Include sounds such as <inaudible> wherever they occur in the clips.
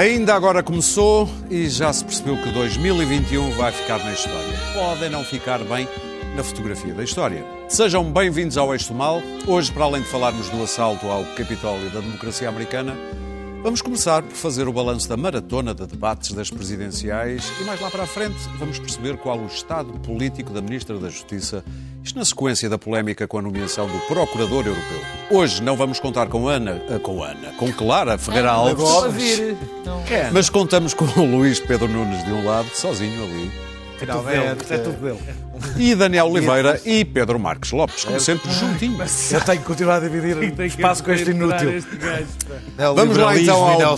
Ainda agora começou e já se percebeu que 2021 vai ficar na história. Pode não ficar bem na fotografia da história. Sejam bem-vindos ao Eixo Mal. Hoje, para além de falarmos do assalto ao Capitólio da democracia americana, vamos começar por fazer o balanço da maratona de debates das presidenciais e mais lá para a frente vamos perceber qual o estado político da Ministra da Justiça, isto na sequência da polémica com a nomeação do Procurador Europeu. Hoje não vamos contar com Ana, ah, com Ana, com Clara Ferreira Alves, mas contamos com o Luís Pedro Nunes de um lado, sozinho ali, Finalmente. É tudo dele. e Daniel Oliveira e Pedro Marques Lopes, como sempre, juntinhos. Eu tenho que continuar a dividir <laughs> espaço com este inútil. Vamos lá, então, ao-.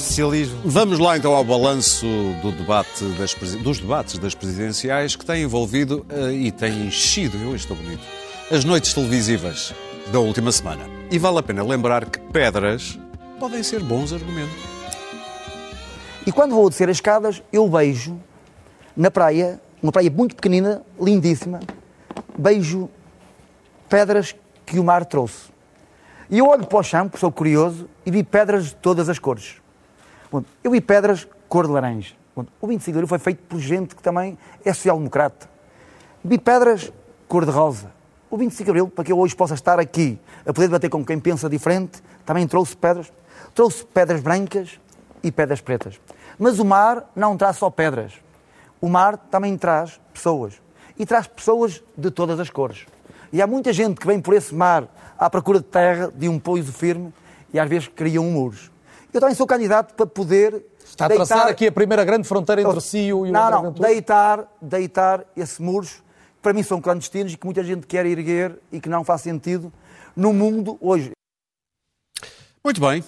Vamos lá então ao balanço do debate das, dos debates das presidenciais que tem envolvido eh, e tem enchido, eu estou bonito, as noites televisivas da última semana. E vale a pena lembrar que pedras podem ser bons argumentos. E quando vou descer as escadas, eu beijo na praia, uma praia muito pequenina, lindíssima, beijo pedras que o mar trouxe. E eu olho para o chão, porque sou curioso, e vi pedras de todas as cores. Bom, eu vi pedras cor de laranja. Bom, o 25 de abril foi feito por gente que também é social-democrata. Vi pedras cor de rosa. O 25 de abril, para que eu hoje possa estar aqui a poder debater com quem pensa diferente, também trouxe pedras. Trouxe pedras brancas e pedras pretas. Mas o mar não traz só pedras. O mar também traz pessoas. E traz pessoas de todas as cores. E há muita gente que vem por esse mar à procura de terra, de um pouso firme, e às vezes criam muros. Eu também sou candidato para poder. Está a traçar aqui a primeira grande fronteira entre si e o, e o Não, André não, Ventura? deitar, deitar esses muros, que para mim são clandestinos e que muita gente quer erguer e que não faz sentido no mundo hoje. Muito bem.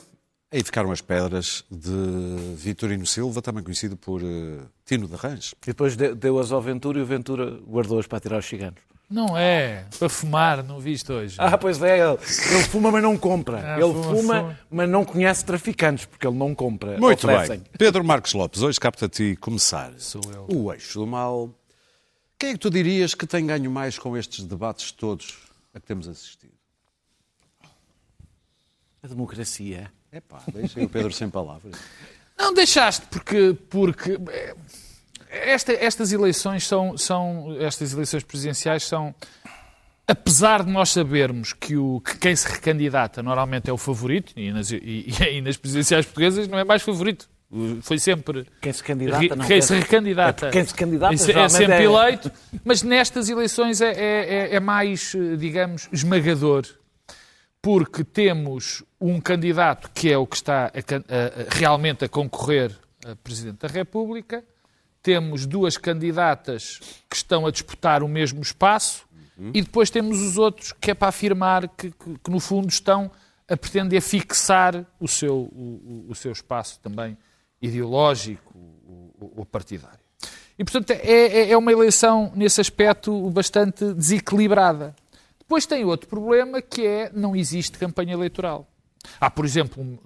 Aí ficaram as pedras de Vitorino Silva, também conhecido por eh, Tino de Range. E depois de- deu-as ao Ventura e o Ventura guardou-as para tirar os ciganos. Não é, para fumar, não viste hoje. Ah, pois é, ele, ele fuma, mas não compra. Ah, ele fuma, fuma, fuma. mas não conhece traficantes, porque ele não compra. Muito Oferecem. bem. Pedro Marques Lopes, hoje capta a ti começar. Sou eu. O eixo do mal. Quem é que tu dirias que tem ganho mais com estes debates todos a que temos assistido? A democracia. Epá, deixem o Pedro sem palavras. Não deixaste, porque, porque eh, esta- estas eleições são, são. Estas eleições presidenciais são. Apesar de nós sabermos que, o, que quem se recandidata normalmente é o favorito, e nas, e, e nas presidenciais portuguesas não é mais favorito. Foi sempre. Quem se candidata Re- não quem quer- se recandidata. É quem se candidata é sempre é- eleito, mas nestas eleições é, é- é- é mais, eh, digamos, esmagador, porque temos um candidato que é o que está a a- realmente a concorrer a Presidente da República, temos duas candidatas que estão a disputar o mesmo espaço e depois temos os outros que é para afirmar que, que- que, no fundo estão a pretender fixar o seu, o, o- seu espaço também ideológico ou- ou partidário. E, portanto, é, é- é uma eleição, nesse aspecto, bastante desequilibrada. Depois tem outro problema, que é não existe campanha eleitoral. Há, por exemplo, um-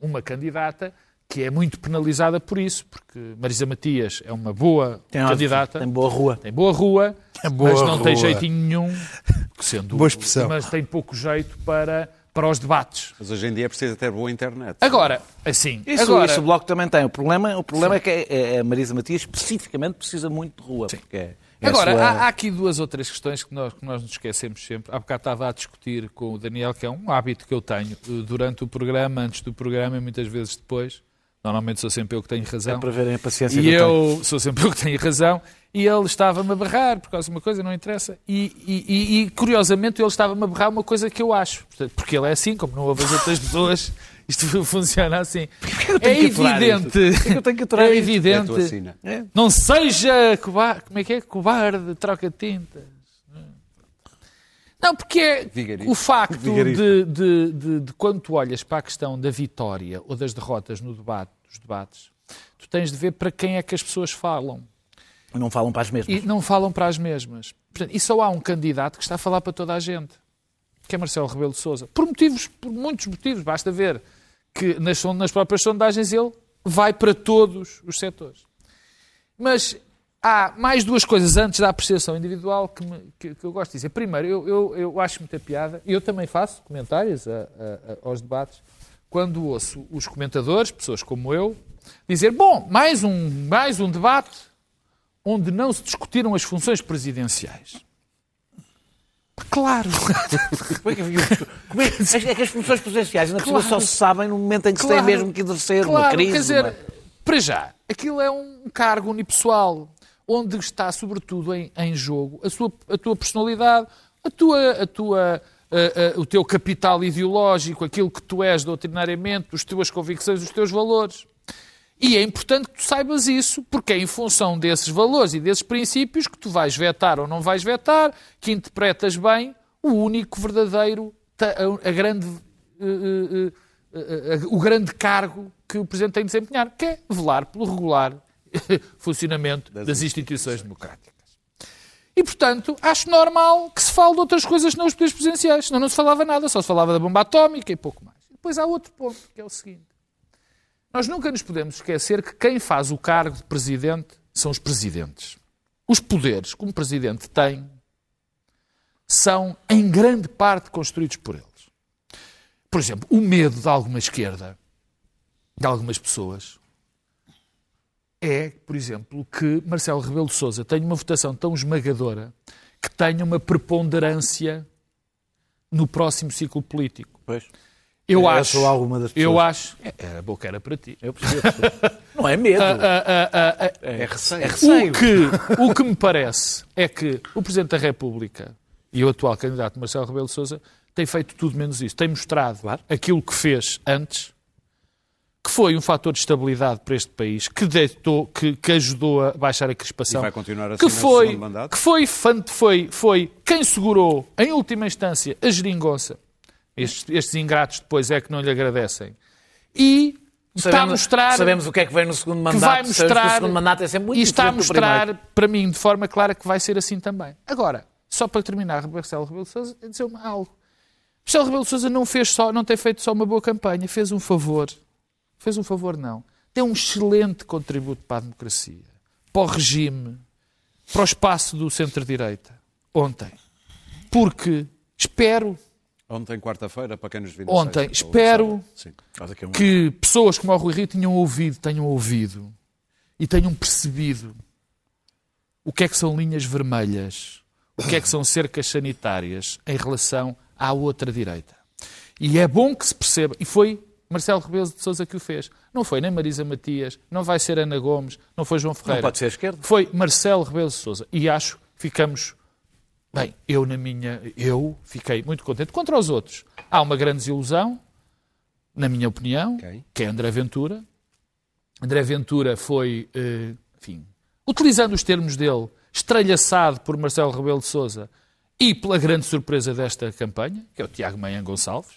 uma candidata que é muito penalizada por isso, porque Marisa Matias é uma boa Tem, candidata, tem boa rua. tem boa rua, <laughs> boa mas não tem rua. jeitinho nenhum, <laughs> sendo, Boa expressão. mas tem pouco jeito para, para os debates. Mas hoje em dia é preciso ter boa internet. Agora, assim, Isso, agora, isso o Bloco também tem. O problema, o problema é que a- a Marisa Matias especificamente precisa muito de rua. Porque é, é a Agora, sua- há, há aqui duas ou três questões que nós, que nós nos esquecemos sempre. Há bocado estava a discutir com o Daniel, que é um hábito que eu tenho eh, durante o programa, antes do programa e muitas vezes depois. Normalmente sou sempre eu que tenho razão. É para verem a paciência E eu tenho. eu sou sempre eu que tenho razão. E ele estava-me a barrar por causa de uma coisa, não interessa. E, e- e- e, curiosamente ele estava-me a barrar uma coisa que eu acho. Portanto, Porque ele é assim, como não houve as outras pessoas, isto <laughs> funciona assim. eu tenho É evidente. É isto? É a evidente. tua sina. Não seja cobarde, como é que é? Cobarde, troca tintas. Não, porque é o facto de, de, de, de quando tu olhas para a questão da vitória ou das derrotas no debate, dos debates, tu tens de ver para quem é que as pessoas falam. Não falam para as mesmas. E não falam para as mesmas. Portanto, e só há um candidato que está a falar para toda a gente, que é Marcelo Rebelo de Sousa. Por motivos, por muitos motivos. Basta ver que nas, nas próprias sondagens ele vai para todos os setores. Mas há mais duas coisas antes da apreciação individual que, me, que, que eu gosto de dizer. Primeiro, eu, eu, eu acho muita piada, e eu também faço comentários a, a, a, aos debates, quando ouço os comentadores, pessoas como eu, dizer: bom, mais um, mais um debate onde não se discutiram as funções presidenciais. Claro. <laughs> Como é que, como é, é que as funções presidenciais ainda claro. só se sabem no momento em que claro. se tem mesmo que exercer claro. uma crise? Quer dizer, para já, aquilo é um cargo unipessoal, onde está sobretudo em, em jogo a, sua, a tua personalidade, a tua, a tua, a, a, o teu capital ideológico, aquilo que tu és doutrinariamente, as tuas convicções, os teus valores. E é importante que tu saibas isso, porque é em função desses valores e desses princípios que tu vais vetar ou não vais vetar, que interpretas bem o único verdadeiro, a, grande, uh, uh, uh, o grande cargo que o Presidente tem de desempenhar, que é velar pelo regular <laughs> funcionamento das, instituições democráticas. E, portanto, acho normal que se fale de outras coisas não os poderes presidenciais. Senão não se falava nada, só se falava da bomba atómica e pouco mais. Depois há outro ponto, que é o seguinte. Nós nunca nos podemos esquecer que quem faz o cargo de presidente são os presidentes. Os poderes que um presidente tem são, em grande parte, construídos por eles. Por exemplo, o medo de alguma esquerda, de algumas pessoas, é, por exemplo, que Marcelo Rebelo de Sousa tenha uma votação tão esmagadora que tenha uma preponderância no próximo ciclo político. Pois. Eu é, acho. Alguma das pessoas. Eu acho. É, a boca era para ti. Eu percebo. Não é medo. é, é receio. É receio. O, que, o que me parece é que o Presidente da República e o atual candidato Marcelo Rebelo de Sousa tem feito tudo menos isso. Tem mostrado claro. aquilo que fez antes, que foi um fator de estabilidade para este país, que, deitou, que, que ajudou a baixar a crispação. E vai continuar assim que foi, Que foi, foi, foi quem segurou, em última instância, a geringonça estes, estes ingratos depois é que não lhe agradecem. E está a mostrar. Sabemos o que é que vem no segundo mandato. Vai mostrar, o segundo mandato é sempre muito E está a mostrar, para mim, de forma clara, que vai ser assim também. Agora, só para terminar, Marcelo Rebelo de Sousa, dizer-me algo. Marcelo Rebelo de Sousa não fez só, não tem feito só uma boa campanha, fez um favor. Fez um favor, não. Deu um excelente contributo para a democracia, para o regime, para o espaço do centro-direita, ontem. Porque espero Ontem, quarta-feira, para quem nos viu Ontem, sexta, espero que pessoas como o Rui Rio tenham ouvido, tenham ouvido e tenham percebido o que é que são linhas vermelhas, o que é que são cercas sanitárias em relação à outra direita. E é bom que se perceba, e foi Marcelo Rebelo de Sousa que o fez. Não foi nem Marisa Matias, não vai ser Ana Gomes, não foi João Ferreira. Não pode ser a esquerda. Foi Marcelo Rebelo de Sousa. E acho que ficamos Bem, eu na minha, eu fiquei muito contente. Contra os outros, há uma grande desilusão, na minha opinião, okay. que é André Ventura. André Ventura foi, eh, enfim, utilizando os termos dele, estralhaçado por Marcelo Rebelo de Sousa e pela grande surpresa desta campanha, que é o Tiago Manhã Gonçalves,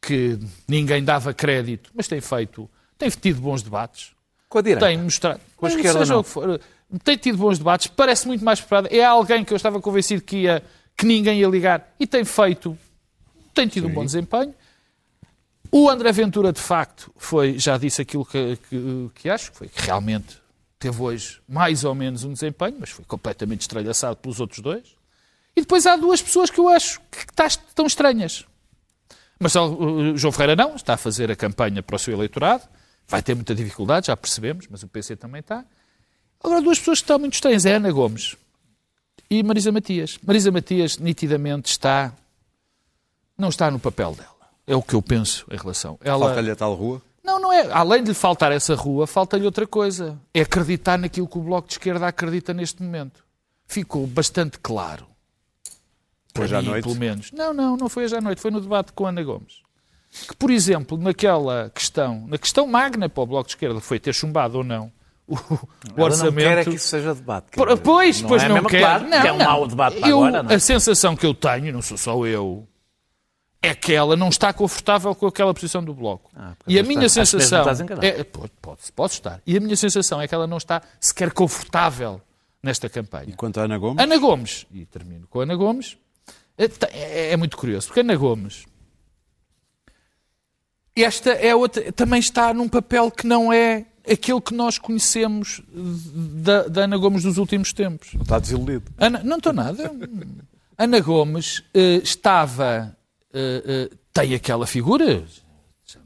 que ninguém dava crédito, mas tem feito, tem tido bons debates. Com a direita? Tem mostrado. Com a esquerda não. For, tem tido bons debates, parece muito mais preparado. É alguém que eu estava convencido que, ia, que ninguém ia ligar e tem feito, tem tido Sim. um bom desempenho. O André Ventura, de facto, foi, já disse aquilo que, que, que acho, foi que realmente teve hoje mais ou menos um desempenho, mas foi completamente estralhaçado pelos outros dois. E depois há duas pessoas que eu acho que estão estranhas. Marcelo João Ferreira não, está a fazer a campanha para o seu eleitorado, vai ter muita dificuldade, já percebemos, mas o PC também está. Agora, duas pessoas que estão muito estranhas é Ana Gomes e Marisa Matias. Marisa Matias, nitidamente, está. não está no papel dela. É o que eu penso em relação. Ela... Falta-lhe a tal rua? Não, não é. Além de lhe faltar essa rua, falta-lhe outra coisa. É acreditar naquilo que o Bloco de Esquerda acredita neste momento. Ficou bastante claro. Foi hoje à noite? Pelo menos. Não, não, não foi hoje à noite. Foi no debate com Ana Gomes. Que, por exemplo, naquela questão, na questão magna para o Bloco de Esquerda, foi ter chumbado ou não o, o orçamento. Não quer é que isso seja debate. Por, pois, não pois é não quer. Claro, não, que é um mau debate eu, agora, não. A sensação que eu tenho, não sou só eu, é que ela não está confortável com aquela posição do Bloco. Ah, e a minha está, sensação... É, pode, pode, pode estar. E a minha sensação é que ela não está sequer confortável nesta campanha. E quanto a Ana Gomes? Ana Gomes, e termino com Ana Gomes, é, é, é muito curioso, porque Ana Gomes esta é outra, também está num papel que não é aquele que nós conhecemos da, da Ana Gomes dos últimos tempos. Não está desiludido. Ana, não estou nada. Ana Gomes uh, estava. Uh, uh, tem aquela figura,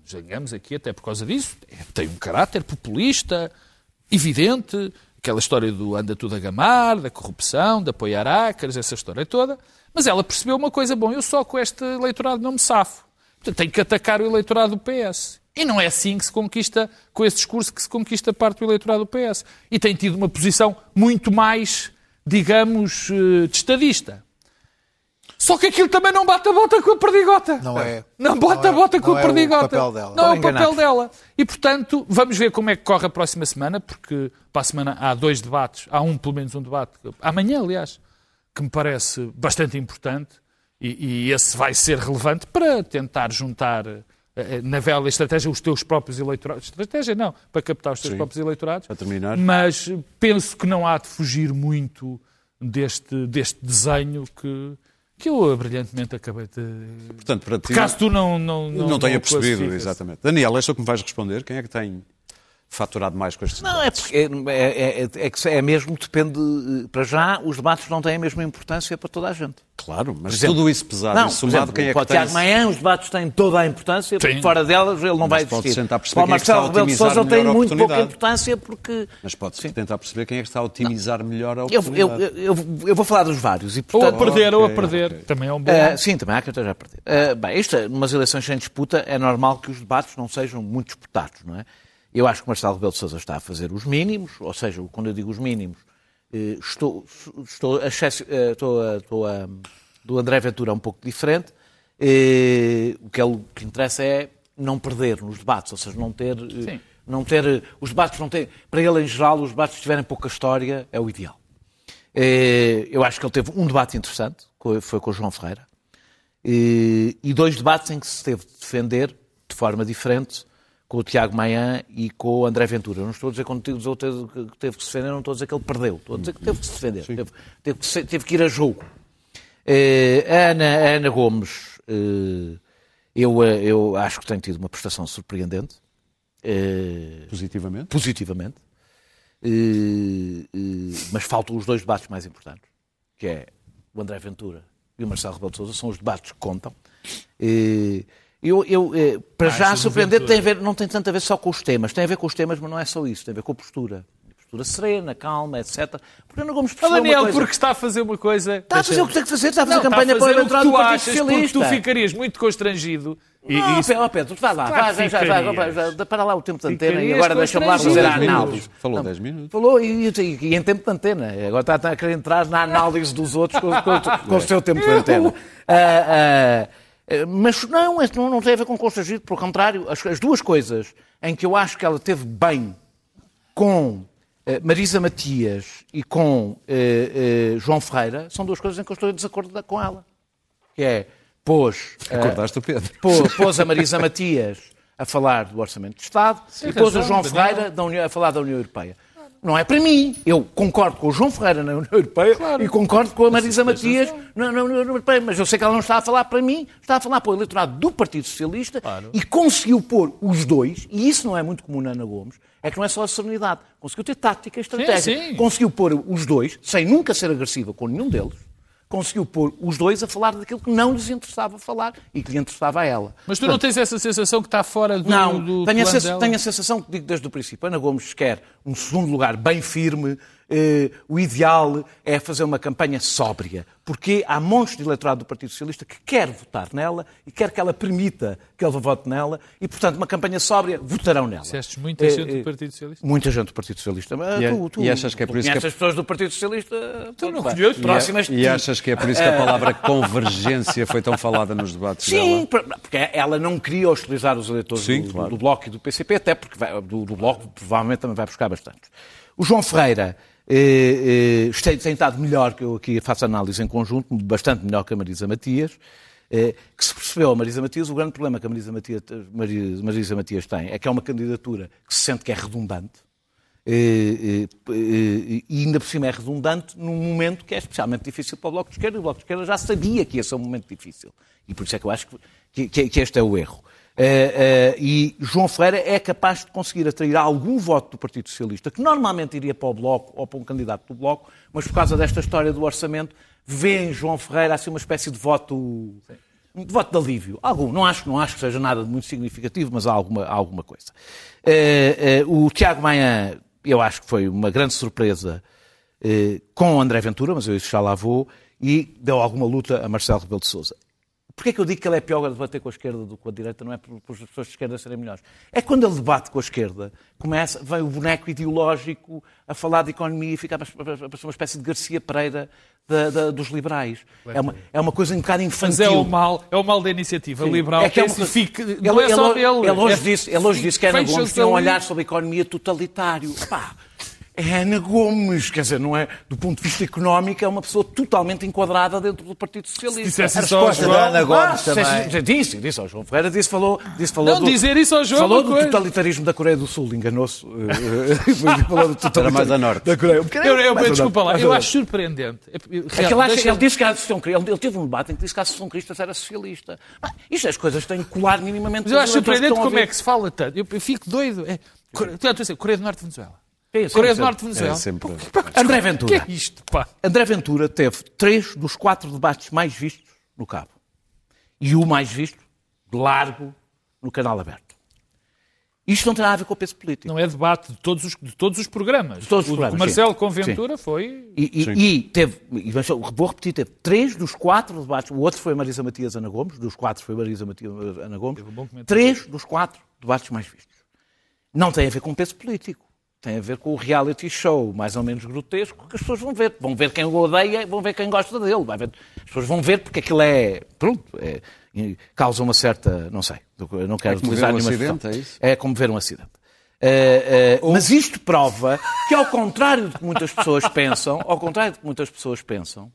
zangamos aqui até por causa disso, tem um caráter populista, evidente, aquela história do anda tudo a gamar, da corrupção, de apoiar ácaros, essa história toda. Mas ela percebeu uma coisa, bom, eu só com este eleitorado não me safo. Portanto, tenho que atacar o eleitorado do PS. E não é assim que se conquista, com esse discurso, que se conquista parte do eleitorado do PS. E tem tido uma posição muito mais, digamos, eh, de estadista. Só que aquilo também não bate a bota com a perdigota. Não é. Não bate a bota com a perdigota. Não é o papel dela. Não é o papel dela. E, portanto, vamos ver como é que corre a próxima semana, porque para a semana há dois debates. Há um, pelo menos um debate. Amanhã, aliás, que me parece bastante importante. E, e esse vai ser relevante para tentar juntar na velha estratégia os teus próprios eleitorados. Estratégia não, para captar os teus Sim. próprios eleitorados. Para terminar. Mas penso que não há de fugir muito deste, deste desenho que, que eu brilhantemente acabei de. Portanto, para ti, Caso tu não. Não, não, não tenha percebido, exatamente. Daniel, és tu que me vais responder. Quem é que tem faturado mais com estes Não, é, porque é, é, é, é que é mesmo, depende. eh, Para já, os debates não têm a mesma importância para toda a gente. Claro, mas exemplo, tudo isso pesado Não, e somado, exemplo, quem é para que o Tiago tem... Maia, os debates têm toda a importância, porque Sim. fora delas ele não vai pode existir. Para o quem é que está a Marcelo Rebelo de otimizar Sousa tem muito pouca importância porque... Mas pode-se Sim. tentar perceber quem é que está a otimizar melhor a Eu, oportunidade. eu, eu, eu vou falar dos vários. E, Ou a portanto, perder, ou a perder. ok. Também é um bom. Uh, sim, também há que esteja a perder. Uh, bem, isto, é, numas eleições sem disputa, é normal que os debates não sejam muito disputados, não é? Eu acho que Marcelo Rebelo de Sousa está a fazer os mínimos, ou seja, quando eu digo os mínimos, eh, estou, estou, a eh, estou, a, estou a- do André Ventura é um pouco diferente. Eh, o que, é, o que interessa é não perder nos debates, ou seja, não ter, Sim. não ter os debates não têm, para ele em geral, os debates tiverem pouca história é o ideal. Eu acho que ele teve um debate interessante, foi com o João Ferreira, e dois debates em que se teve de defender de forma diferente com o Tiago Maia e com o André Ventura. Eu não estou a dizer que teve, que teve que se defender, não estou a dizer que ele perdeu. Estou a dizer que teve que se defender. Teve, teve que se- teve que ir a jogo. Eh, a Ana, a Ana Gomes, eh, eu, eh, eu acho que tem tido uma prestação surpreendente. eh, Positivamente. positivamente, mas faltam os dois debates mais importantes, que é o André Ventura e o Marcelo Rebelo de Sousa, são os debates que contam. Eu, eu, eh, para Ah, já, essa do surpreendente, tem a ver, não tem tanto a ver só com os temas, tem a ver com os temas, mas não é só isso, tem a ver com a postura. Postura serena, calma, etc. Porque Ana Gomes Ah, percebeu Daniel, uma coisa. porque está a fazer uma coisa. Está a fazer o que tem que fazer, está a fazer Não, campanha está a para o eleitorado do que tu Partido achas, porque Socialista. tu ficarias muito constrangido. E, Não, e isso- Pedro, Pedro, vai lá, Claro vai, vai, vai, vai, vai, para lá o tempo de antena e Ficarias agora deixa-me lá fazer a análise. Falou Não, 10 minutos. Falou e, e- e em tempo de antena. Agora está, está a querer entrar na análise dos outros com, com- com o seu tempo de <laughs> antena. Ah, ah, ah, mas não, não, tem a ver com constrangido, pelo contrário, as, as duas coisas em que eu acho que ela teve bem com eh, Marisa Matias e com eh, eh, João Ferreira são duas coisas em que eu estou em desacordo com ela. Que é, pôs, eh, Acordaste o Pedro. pô- pôs a Marisa Matias a falar do Orçamento de Estado e pôs o razão, João. Ferreira da União- a falar da União Europeia. Não é para mim. Eu concordo com o João Ferreira na União Europeia e concordo com a Marisa Matias na, na União Europeia. Mas eu sei que ela não está a falar para mim, está a falar para o eleitorado do Partido Socialista e conseguiu pôr os dois, e isso não é muito comum na Ana Gomes, é que não é só a serenidade. Conseguiu ter tática e estratégia. sim. Conseguiu pôr os dois, sem nunca ser agressiva com nenhum deles, conseguiu pôr os dois a falar daquilo que não lhes interessava falar e que lhe interessava a ela. Mas tu não tens essa sensação que está fora do, Não, do tenho, a plano sens- dela? tenho a sensação que digo desde o princípio. Ana Gomes quer um segundo lugar bem firme. Eh, o ideal é fazer uma campanha sóbria, porque há montes de eleitorado do Partido Socialista que quer votar nela e quer que ela permita que ele vote nela e, portanto, uma campanha sóbria, votarão nela. Disseste muita Eh, gente eh, do Partido Socialista. Muita gente do Partido Socialista. Mas E é- tu, tu, e achas que é por isso que é- as pessoas do Partido Socialista? Tu não conheces? Próximas de E ti. achas que é por isso que a palavra <laughs> convergência foi tão falada nos debates Sim, dela? por- porque ela não queria hostilizar os eleitores Sim, do, claro. do Bloco e do PCP, até porque vai- do, do Bloco provavelmente também vai buscar bastante. O João Ferreira eh, eh, tem, estado melhor, que eu aqui faço análise em conjunto, bastante melhor que a Marisa Matias, eh, que se percebeu a Marisa Matias, o grande problema que a Marisa Matias, Marisa, Marisa Matias tem é que é uma candidatura que se sente que é redundante, eh, eh, e ainda por cima é redundante num momento que é especialmente difícil para o Bloco de Esquerda, e o Bloco de Esquerda já sabia que ia ser um momento difícil. E por isso é que eu acho que, que- que este é o erro. Uh, uh, e João Ferreira é capaz de conseguir atrair algum voto do Partido Socialista, que normalmente iria para o Bloco ou para um candidato do Bloco, mas por causa desta história do orçamento, vê em João Ferreira assim uma espécie de voto, de voto de alívio. Algum, não acho, não acho que seja nada de muito significativo, mas há alguma, há alguma coisa. Uh, o Tiago Maia, eu acho que foi uma grande surpresa com o André Ventura, mas eu isso já lá vou, e deu alguma luta a Marcelo Rebelo de Sousa. Porquê é que eu digo que ele é pior a debater com a esquerda do que com a direita? Não é por, por as pessoas de esquerda serem melhores. É quando ele debate com a esquerda, começa, vem o boneco ideológico a falar de economia e fica a parecer uma espécie de Garcia Pereira da, da, dos liberais. É uma, é uma coisa um bocado infantil. Mas é o mal, é o mal da iniciativa Sim. liberal. É que é uma, fica, ele, não é só ele. Ele hoje, é, disse, ele hoje disse que Ana Gomes tinha um olhar sobre a economia totalitário. Pá, é Ana Gomes, quer dizer, não é, do ponto de vista económico, é uma pessoa totalmente enquadrada dentro do Partido Socialista. Se a resposta da Ana Gomes ah, também. Disse, disse ao João Ferreira, disse, falou, disse, falou não do, dizer isso ao João. Falou do totalitarismo da Coreia do Sul, enganou-se. <laughs> falou do Era mais a norte. Da Coreia. Eu, eu, eu desculpa lá, eu acho surpreendente. É que ele, acha, ele disse que a Associação ele, ele teve um debate em que disse que a Associação Cristã era socialista. Ah, isto as coisas têm que colar minimamente. Mas eu acho surpreendente como é que se fala tanto. Eu, fico doido. É, Coreia do Norte e Venezuela. É, Coreia do Norte Venezuela. É sempre... André Ventura. O que é isto, pá? André Ventura teve três dos quatro debates mais vistos no Cabo. E o mais visto, de largo, no canal aberto. Isto não tem nada a ver com o peso político. Não é debate de todos os, de todos os programas. De todos os o programas. O Marcelo sim. com Ventura sim. foi. E, e, e teve, e vou repetir, teve três dos quatro debates. O outro foi Marisa Matias Ana Gomes, dos quatro foi Marisa Matias Ana Gomes. Um três dos quatro debates mais vistos. Não tem a ver com peso político tem a ver com o reality show, mais ou menos grotesco, que as pessoas vão ver. Vão ver quem o odeia, vão ver quem gosta dele. Vai ver. As pessoas vão ver porque aquilo é. Pronto, é, causa uma certa. Não sei, eu não quero é utilizar ver um acidente, é isso? É como ver um acidente. Uh, mas isto prova que, ao contrário do que muitas pessoas pensam, ao contrário do que muitas pessoas pensam,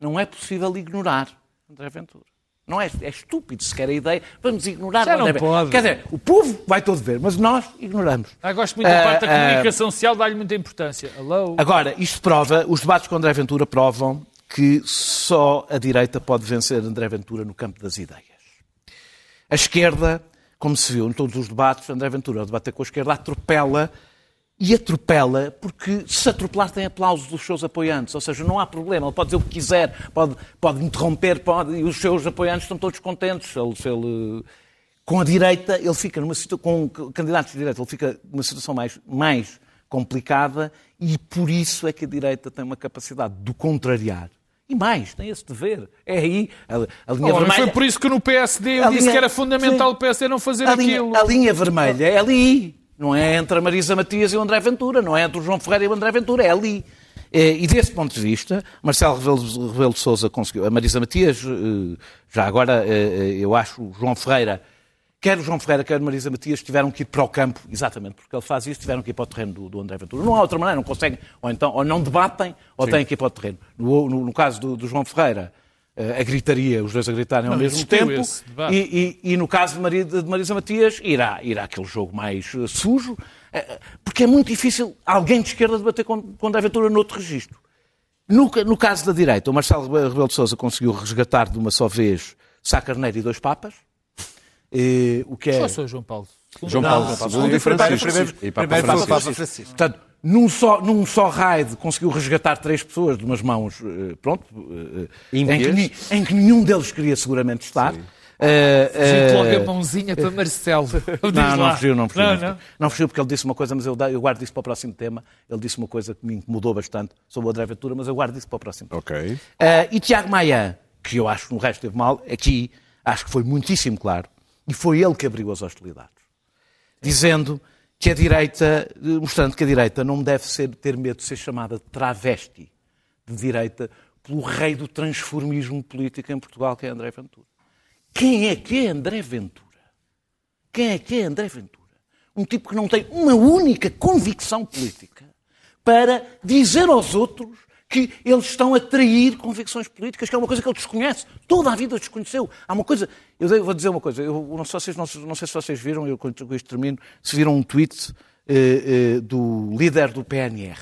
não é possível ignorar André Ventura. Não é, é estúpido sequer a ideia. Vamos ignorar Já não pode. Quer dizer, o povo vai todo ver, mas nós ignoramos. Ah, gosto muito da parte da ah, comunicação social, dá-lhe muita importância. Hello. Agora, isto prova, os debates com André Ventura provam que só a direita pode vencer André Ventura no campo das ideias. A esquerda, como se viu em todos os debates, André Ventura, ao debater com a esquerda, atropela e atropela, porque se atropelar tem aplausos dos seus apoiantes, ou seja, não há problema, ele pode dizer o que quiser, pode, pode interromper, pode, e os seus apoiantes estão todos contentes. Ele, ele, com a direita, ele fica numa situação, com candidatos de direita, ele fica numa situação mais, mais complicada e por isso é que a direita tem uma capacidade de contrariar. E mais, tem esse dever. É aí a, a linha oh, vermelha. Foi por isso que no PSD eu a disse linha, que era fundamental sim, o PSD não fazer a aquilo. Linha, a linha vermelha é ali. Não é entre a Marisa Matias e o André Ventura, não é entre o João Ferreira e o André Ventura, é ali. Eh, e desse ponto de vista, Marcelo Rebelo, Rebelo de Sousa conseguiu. A Marisa Matias, eh, já agora, eh, eu acho, o João Ferreira, quer o João Ferreira, quer a Marisa Matias, tiveram que ir para o campo, exatamente porque ele faz isso, tiveram que ir para o terreno do, do André Ventura. Não há outra maneira, não conseguem, ou então, ou não debatem, ou Sim. têm que ir para o terreno. No, no, no caso do, do João Ferreira, a gritaria, os dois a gritarem ao não, mesmo tempo. E, e, e, no caso de, Maria, de Marisa Matias, irá, irá aquele jogo mais uh, sujo, uh, porque é muito difícil alguém de esquerda debater com, com André Ventura noutro registro. No, no caso da direita, o Marcelo Rebelo de Sousa conseguiu resgatar de uma só vez Sá Carneiro e dois Papas. E, o que é... Só sou João Paulo. João Paulo, João Paulo, João Paulo, e Francisco. E Papa Francisco. Portanto, num só, num só raid conseguiu resgatar três pessoas de umas mãos, eh, pronto, eh, em que, em que, nenhum deles queria seguramente estar. Sim. Uh, uh, logo a mãozinha para Marcelo. <laughs> Não, não fugiu, não fugiu. Não, não. não fugiu porque ele disse uma coisa, mas eu, eu guardo isso para o próximo tema. Ele disse uma coisa que me incomodou bastante sobre o André Ventura, mas eu guardo isso para o próximo tema. Ok. Uh, e Tiago Maia, que eu acho que no resto teve mal, aqui acho que foi muitíssimo claro, e foi ele que abriu as hostilidades. Dizendo que a direita, mostrando que a direita não deve ser, ter medo de ser chamada de travesti de direita pelo rei do transformismo político em Portugal, que é André Ventura. Quem é que é André Ventura? Quem é que é André Ventura? Um tipo que não tem uma única convicção política para dizer aos outros que eles estão a trair convicções políticas, que é uma coisa que ele desconhece. Toda a vida desconheceu. Há uma coisa, eu vou dizer uma coisa, eu não, sei, se, não, não sei se vocês viram, eu com isto termino, se viram um tweet eh, eh, do líder do PNR.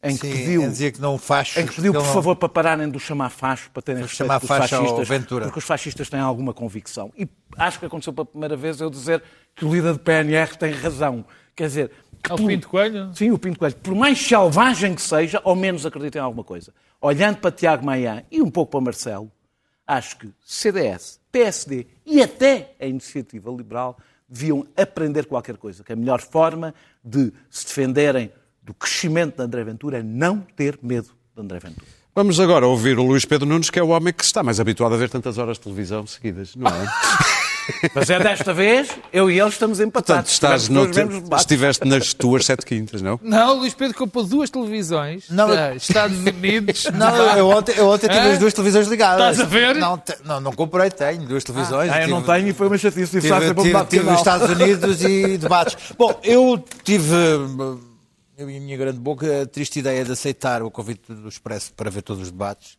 em que Sim, pediu, dizer que não faz. em que pediu, por não- favor, para pararem de o chamar facho, para terem respeito chamar dos facho fascistas, Ventura. porque os fascistas têm alguma convicção. E acho que aconteceu pela primeira vez eu dizer que o líder do PNR tem razão. Quer dizer, É o por- Pinto Coelho? Sim, o Pinto Coelho. Por mais selvagem que seja, ao menos acredita em alguma coisa. Olhando para Tiago Maia e um pouco para Marcelo, acho que CDS, PSD e até a Iniciativa Liberal deviam aprender qualquer coisa. Que a melhor forma de se defenderem do crescimento de André Ventura é não ter medo de André Ventura. Vamos agora ouvir o Luís Pedro Nunes, que é o homem que está mais habituado a ver tantas horas de televisão seguidas, não é? <laughs> Mas é desta vez, eu e ele estamos Portanto, empatados. estás Tivemos no te... estiveste nas tuas sete quintas, não? Não, o Luís Pedro comprou duas televisões. Não, Ah, Estados Unidos. <laughs> Não, eu ontem, eu ontem tive Hã? as duas televisões ligadas. Estás a ver? Não, te- não, não comprei, tenho duas televisões. Ah, eu não tenho e foi uma chatice. Tive, Tive, um tive, tive os. Estados Unidos e <laughs> debates. Bom, eu tive, eh, eu e a minha grande boca, a triste ideia de aceitar o convite do Expresso para ver todos os debates.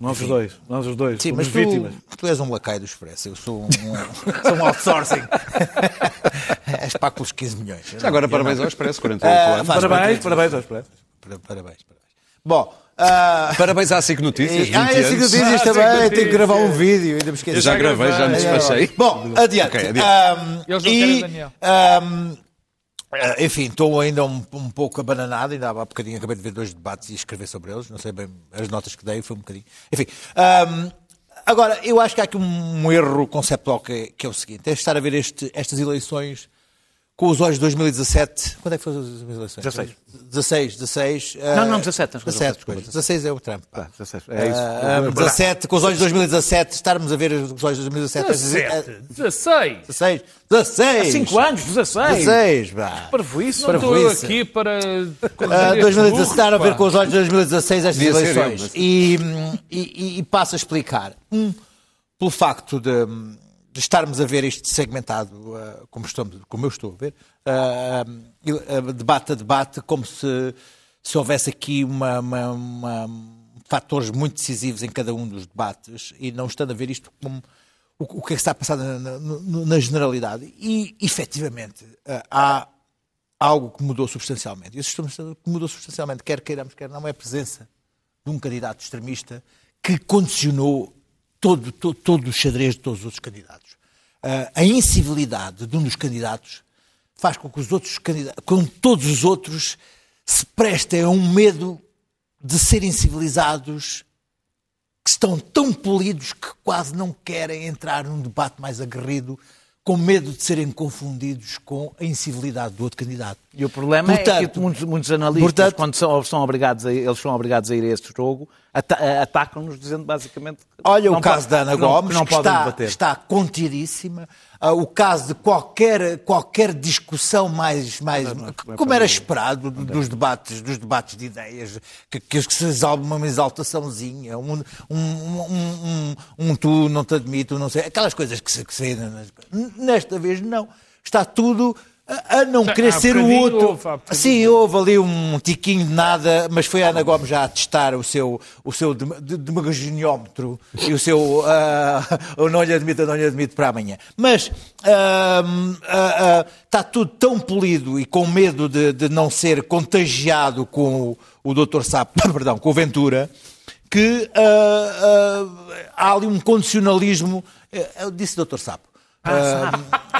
Nós os dois, nós os dois. Sim, mas tu, vítimas. tu és um lacaio do Expresso, eu sou um, um- <laughs> sou um outsourcing. <laughs> és para com os 15 milhões. Já agora, parabéns ao Expresso, 48 Ah, anos. Parabéns, parabéns aos preços. Para- Parabéns, parabéns. Bom, ah, <laughs> Parabéns à SIC Notícias, 20 ah, que anos. dizes Ah, também, Cinco tenho que gravar um Notícias. vídeo, ainda me esqueci. Eu já gravei, já me despachei. Bom, adiante. Ok, adiante. Ahm, Eles não e, querem Daniel. ahm, ah, enfim, estou ainda um, um pouco abananado, ainda há bocadinho acabei de ver dois debates e escrever sobre eles, não sei bem as notas que dei, foi um bocadinho. Enfim, ahm, agora, eu acho que há aqui um erro conceptual que, que é o seguinte, é estar a ver este- estas eleições com os olhos de 2017. Quando é que foram as eleições? 16. 16, 16. Não, não, 17, tens razão, 17, desculpa, pois. 16 é o Trump. pá. Ah, 16, É isso. Ah, 17, com os olhos de 2017, estarmos a ver os olhos de 2017. 17, 16. 16, 16. 5 anos, 16. 16, pá. Para isso. Não estou Parvoíce. aqui para. Ah, 2017, estar a ver com os. os olhos de 2016 estas eleições. eu, mas- E, e, e- e passo a explicar. Um, pelo facto de, de estarmos a ver isto segmentado, ah, como, estamos, como eu estou a ver, ah, ah, debate a debate, como se, se houvesse aqui uma, uma- uma- fatores muito decisivos em cada um dos debates e não estando a ver isto como o, o que é que está a passar na, na- na- generalidade. E, efetivamente, ah, há algo que mudou substancialmente. E esse que mudou substancialmente, quer queiramos, quer não, é a presença de um candidato extremista que condicionou todo, todo, todo o xadrez de todos os outros candidatos. Ah, a incivilidade de um dos candidatos faz com que os outros candidatos, com todos os outros, se prestem a um medo de serem civilizados que estão tão polidos que quase não querem entrar num debate mais aguerrido, com medo de serem confundidos com a incivilidade do outro candidato. E o problema é Portanto, que muitos, muitos analistas, portanto- quando são, são obrigados a, eles são obrigados a ir a esse jogo, atacam-nos dizendo basicamente que Olha o caso po- da Ana que não- Gomes, que não que está, está contidíssima. Ah, o caso de qualquer, qualquer discussão mais, mais como era esperado dos debates, dos debates de ideias, que, que se exalta uma exaltaçãozinha, um, um, um, um, um tu não te admito, não sei, aquelas coisas que se, que se nesta vez não. Está tudo a, não Há querer ser o outro. houve. Sim, houve ali um tiquinho de nada, mas foi a Ana Gomes já a testar o seu, o seu dem- de- demagoginiómetro e o seu ah, <laughs> eu não lhe admito, eu não lhe admito para amanhã. Mas ahm, ah, ah, está tudo tão polido e com medo de, de não ser contagiado com o, o Dr. Sapo, <coughs> perdão, com o Ventura, que há ali um condicionalismo. Eu disse Dr. Sapo. Ah,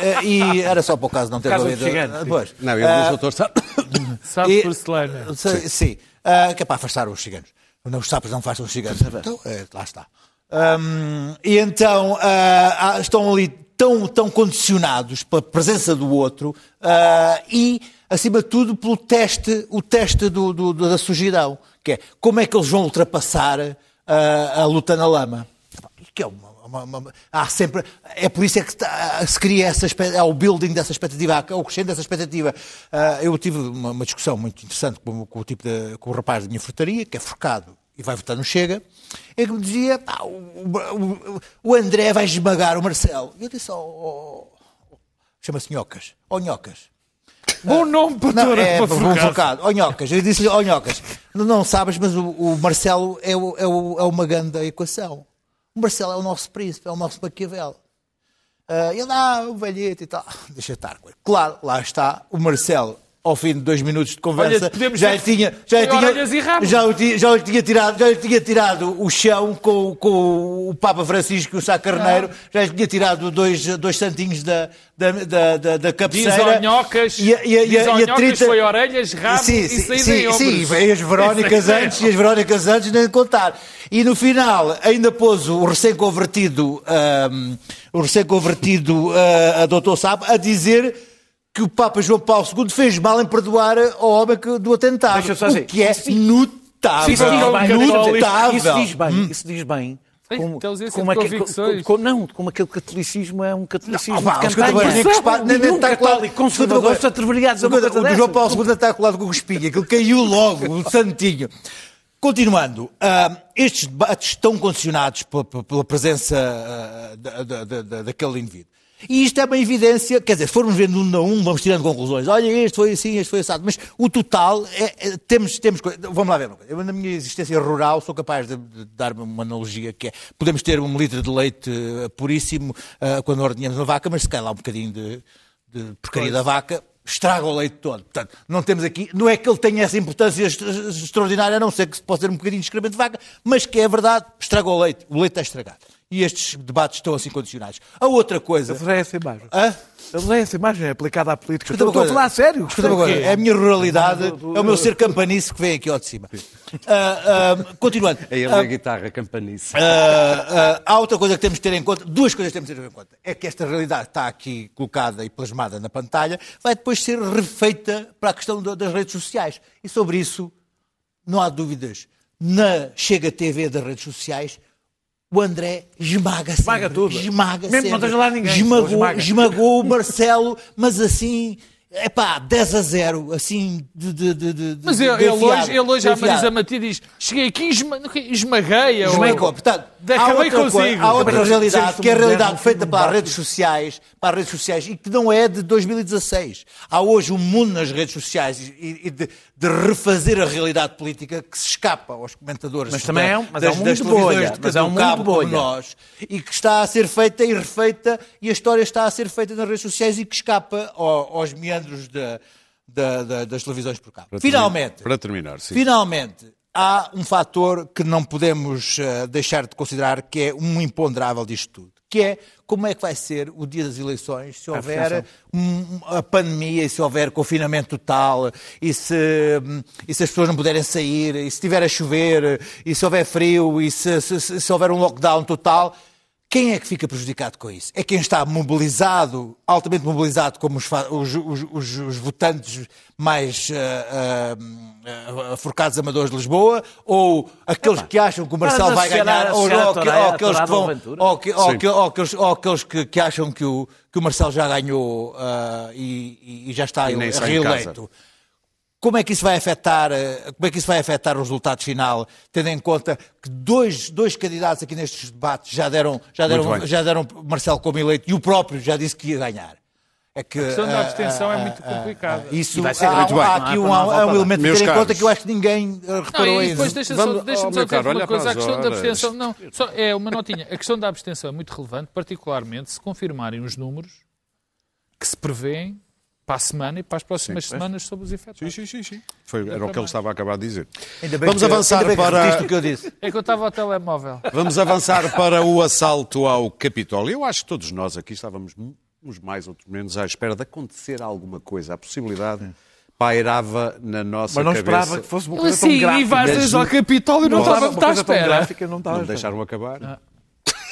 eh, e era só para o caso de não ter Caso. Chigano, sim. Pois. Não, eu Ah, disse, doutor, sabe? <coughs> Sabe e- porcelana. Sim, sim. Ah, que é para afastar os ciganos. Não, os sapos não afastam os ciganos. Então, é, lá está. Ahm, e então ah, ah, estão ali tão, tão condicionados pela presença do outro ah, e, acima de tudo, pelo teste, o teste do, do- do- da sujidão, que é como é que eles vão ultrapassar ah, a luta na lama. Que é uma, uma- uma- há sempre, é por isso é que está- se cria essa é o building dessa expectativa, é o crescendo dessa expectativa. Ah, eu tive uma, uma discussão muito interessante com, com o tipo de, com o rapaz da minha frutaria, que é forcado e vai votar no Chega, em que me dizia, "Pá, o, o- o André vai esmagar o Marcelo. E eu disse, oh, oh, oh, chama-se Nhocas, ó Nhocas. Bom nome para Não, é para forcar. focado. Ó Nhocas, eu disse-lhe, ó Nhocas, não, não sabes, mas o, o Marcelo é, o- é, o- é uma grande equação. O Marcelo é o nosso príncipe, é o nosso Maquiavel. Ah, ele, ah, o velhete e tal. <laughs> Deixa estar. Claro, lá está o Marcelo ao fim de dois minutos de conversa, Olha, já lhe tinha, já lhe tinha, e já lhe já lhe tinha tirado, já lhe tinha tirado o chão com, com o Papa Francisco e o Sá Carneiro, Ah. já lhe tinha tirado dois, dois santinhos da, da, da, da, da Diz cabeceira. ao Nhocas, E e e diz e a Nhocas trita- foi orelhas, rabo sim, e sim, saída sim, em ombros. sim, e as Verónicas antes, e as Verónicas antes nem contar. E no final ainda pôs o recém-convertido, ahm, o recém-convertido ah, a Dr. Sá a dizer que o Papa João Paulo II fez mal em perdoar ao homem que, do atentado. Deixa eu só dizer, o que é isso- notável. Isso diz bem, notável. Isso diz bem, isso diz bem. Como, então é como aquele- como- não, como aquele catolicismo é um catolicismo Ah, pá, de campanha. Nenhum católico conservador atreveria a dizer uma coisa O João. Paulo II está colado com o espinho, aquilo caiu logo, o santinho. Continuando, ah, estes debates estão condicionados pela, pela presença ah, da- da- da- da- daquele indivíduo. E isto é uma evidência, quer dizer, se formos vendo um a um, vamos tirando conclusões. Olha, este foi assim, este foi assado. Mas o total, é, é- temos, temos. Vamos lá ver uma coisa. Eu, na minha existência rural, sou capaz de, de dar uma analogia que é: podemos ter um litro de leite eh, puríssimo ah, quando ordenhamos uma vaca, mas se cai lá um bocadinho de, de porcaria da vaca, estraga o leite todo. Portanto, não temos aqui, não é que ele tenha essa importância extraordinária, a não ser que se possa ter um bocadinho de excremento de vaca, mas que é verdade, estraga o leite. O leite está estragado. E estes debates estão assim condicionados. A outra coisa. Eles é essa imagem. Hã? É essa imagem aplicada à política. Uma Estou a falar a sério. Escuta uma coisa. É a minha ruralidade, é o meu ser campanice que vem aqui ao de cima. Ah, ah, continuando. É ele a guitarra, campanice. há outra coisa que temos de ter em conta, duas coisas que temos de ter em conta. É que esta realidade que está aqui colocada e plasmada na pantalha vai depois ser refeita para a questão da- das redes sociais. E sobre isso, não há dúvidas. Na Chega TV das redes sociais, o André esmaga sempre. Esmaga tudo. Esmaga Mesmo que não sempre. esteja lá ninguém, Esmagou, esmaga. esmagou o Marcelo, mas assim, é pá, 10 a 0, assim, de. de, de, de Mas ele, de ele hoje, ele hoje à. Marisa Matias diz: Cheguei aqui e esma- esmaguei. ou- Esmagou. Portanto, há consigo. coisa, há outra realidade, sempre que é a realidade sempre feita para as redes sociais, para as redes sociais, e que não é de 2016. Há hoje um mundo nas redes sociais e, e de, de refazer a realidade política que se escapa aos comentadores Mas também da- é um- mas é das, um das mundo televisões bolha, de mas é um mundo cabo como bolha. nós e que está a ser feita e refeita e a história está a ser feita nas redes sociais e que escapa ao- aos meandros da- da- das televisões por cabo. Para Finalmente, terminar- Para terminar, sim. Finalmente, há um fator que não podemos eh, deixar de considerar que é um imponderável disto tudo, que é como é que vai ser o dia das eleições se houver um- a pandemia e se houver confinamento total e se, e se as pessoas não puderem sair e se estiver a chover e se houver frio e se- se- se houver um lockdown total. Quem é que fica prejudicado com isso? É quem está mobilizado, altamente mobilizado, como os, os- os- os- votantes mais ah, ah, ah, forcados amadores de Lisboa? Ou aqueles que acham que o Marcelo vai ganhar? Ou, ou- ou aqueles que vão. Ou, que- ou que- ou aqueles, ou aqueles que, que acham que o, que o Marcelo já ganhou ah, e, e já está E reeleito. Como é que isso vai afetar, eh, como é que isso vai afetar o resultado final, tendo em conta que dois, dois candidatos aqui nestes debates já deram, já Muito deram, já deram Marcelo como eleito e o próprio já disse que ia ganhar. É que, A questão da ah, abstenção ah, é muito ah, complicada. Isso, E vai ser há, muito bem, há há aqui para um, há um voltar. elemento de Meus ter em conta caros. que eu acho que ninguém eh, Não, reparou e depois deixa Vamos- só, deixa oh, só dizer uma coisa. A questão as da horas. abstenção, não, só é uma notinha. A questão da abstenção é muito relevante, particularmente se confirmarem os números que se prevêem para a semana e para as próximas semanas sobre os Sim, efeitos. sim, sim, sim. Foi, era o que ele estava a acabar de dizer. Ainda bem Vamos que- avançar ainda bem que para- o que eu disse. É que eu estava ao telemóvel. Vamos avançar para o assalto ao Capitólio. Eu acho que todos nós aqui estávamos, uns mais, outros menos, à espera de acontecer alguma coisa. A possibilidade pairava na nossa Mas não cabeça. esperava que fosse uma Eu coisa tão assim, e gráfica. vais vezes ao Capitólio e não Não estava à espera. gráfica, não Não deixaram acabar?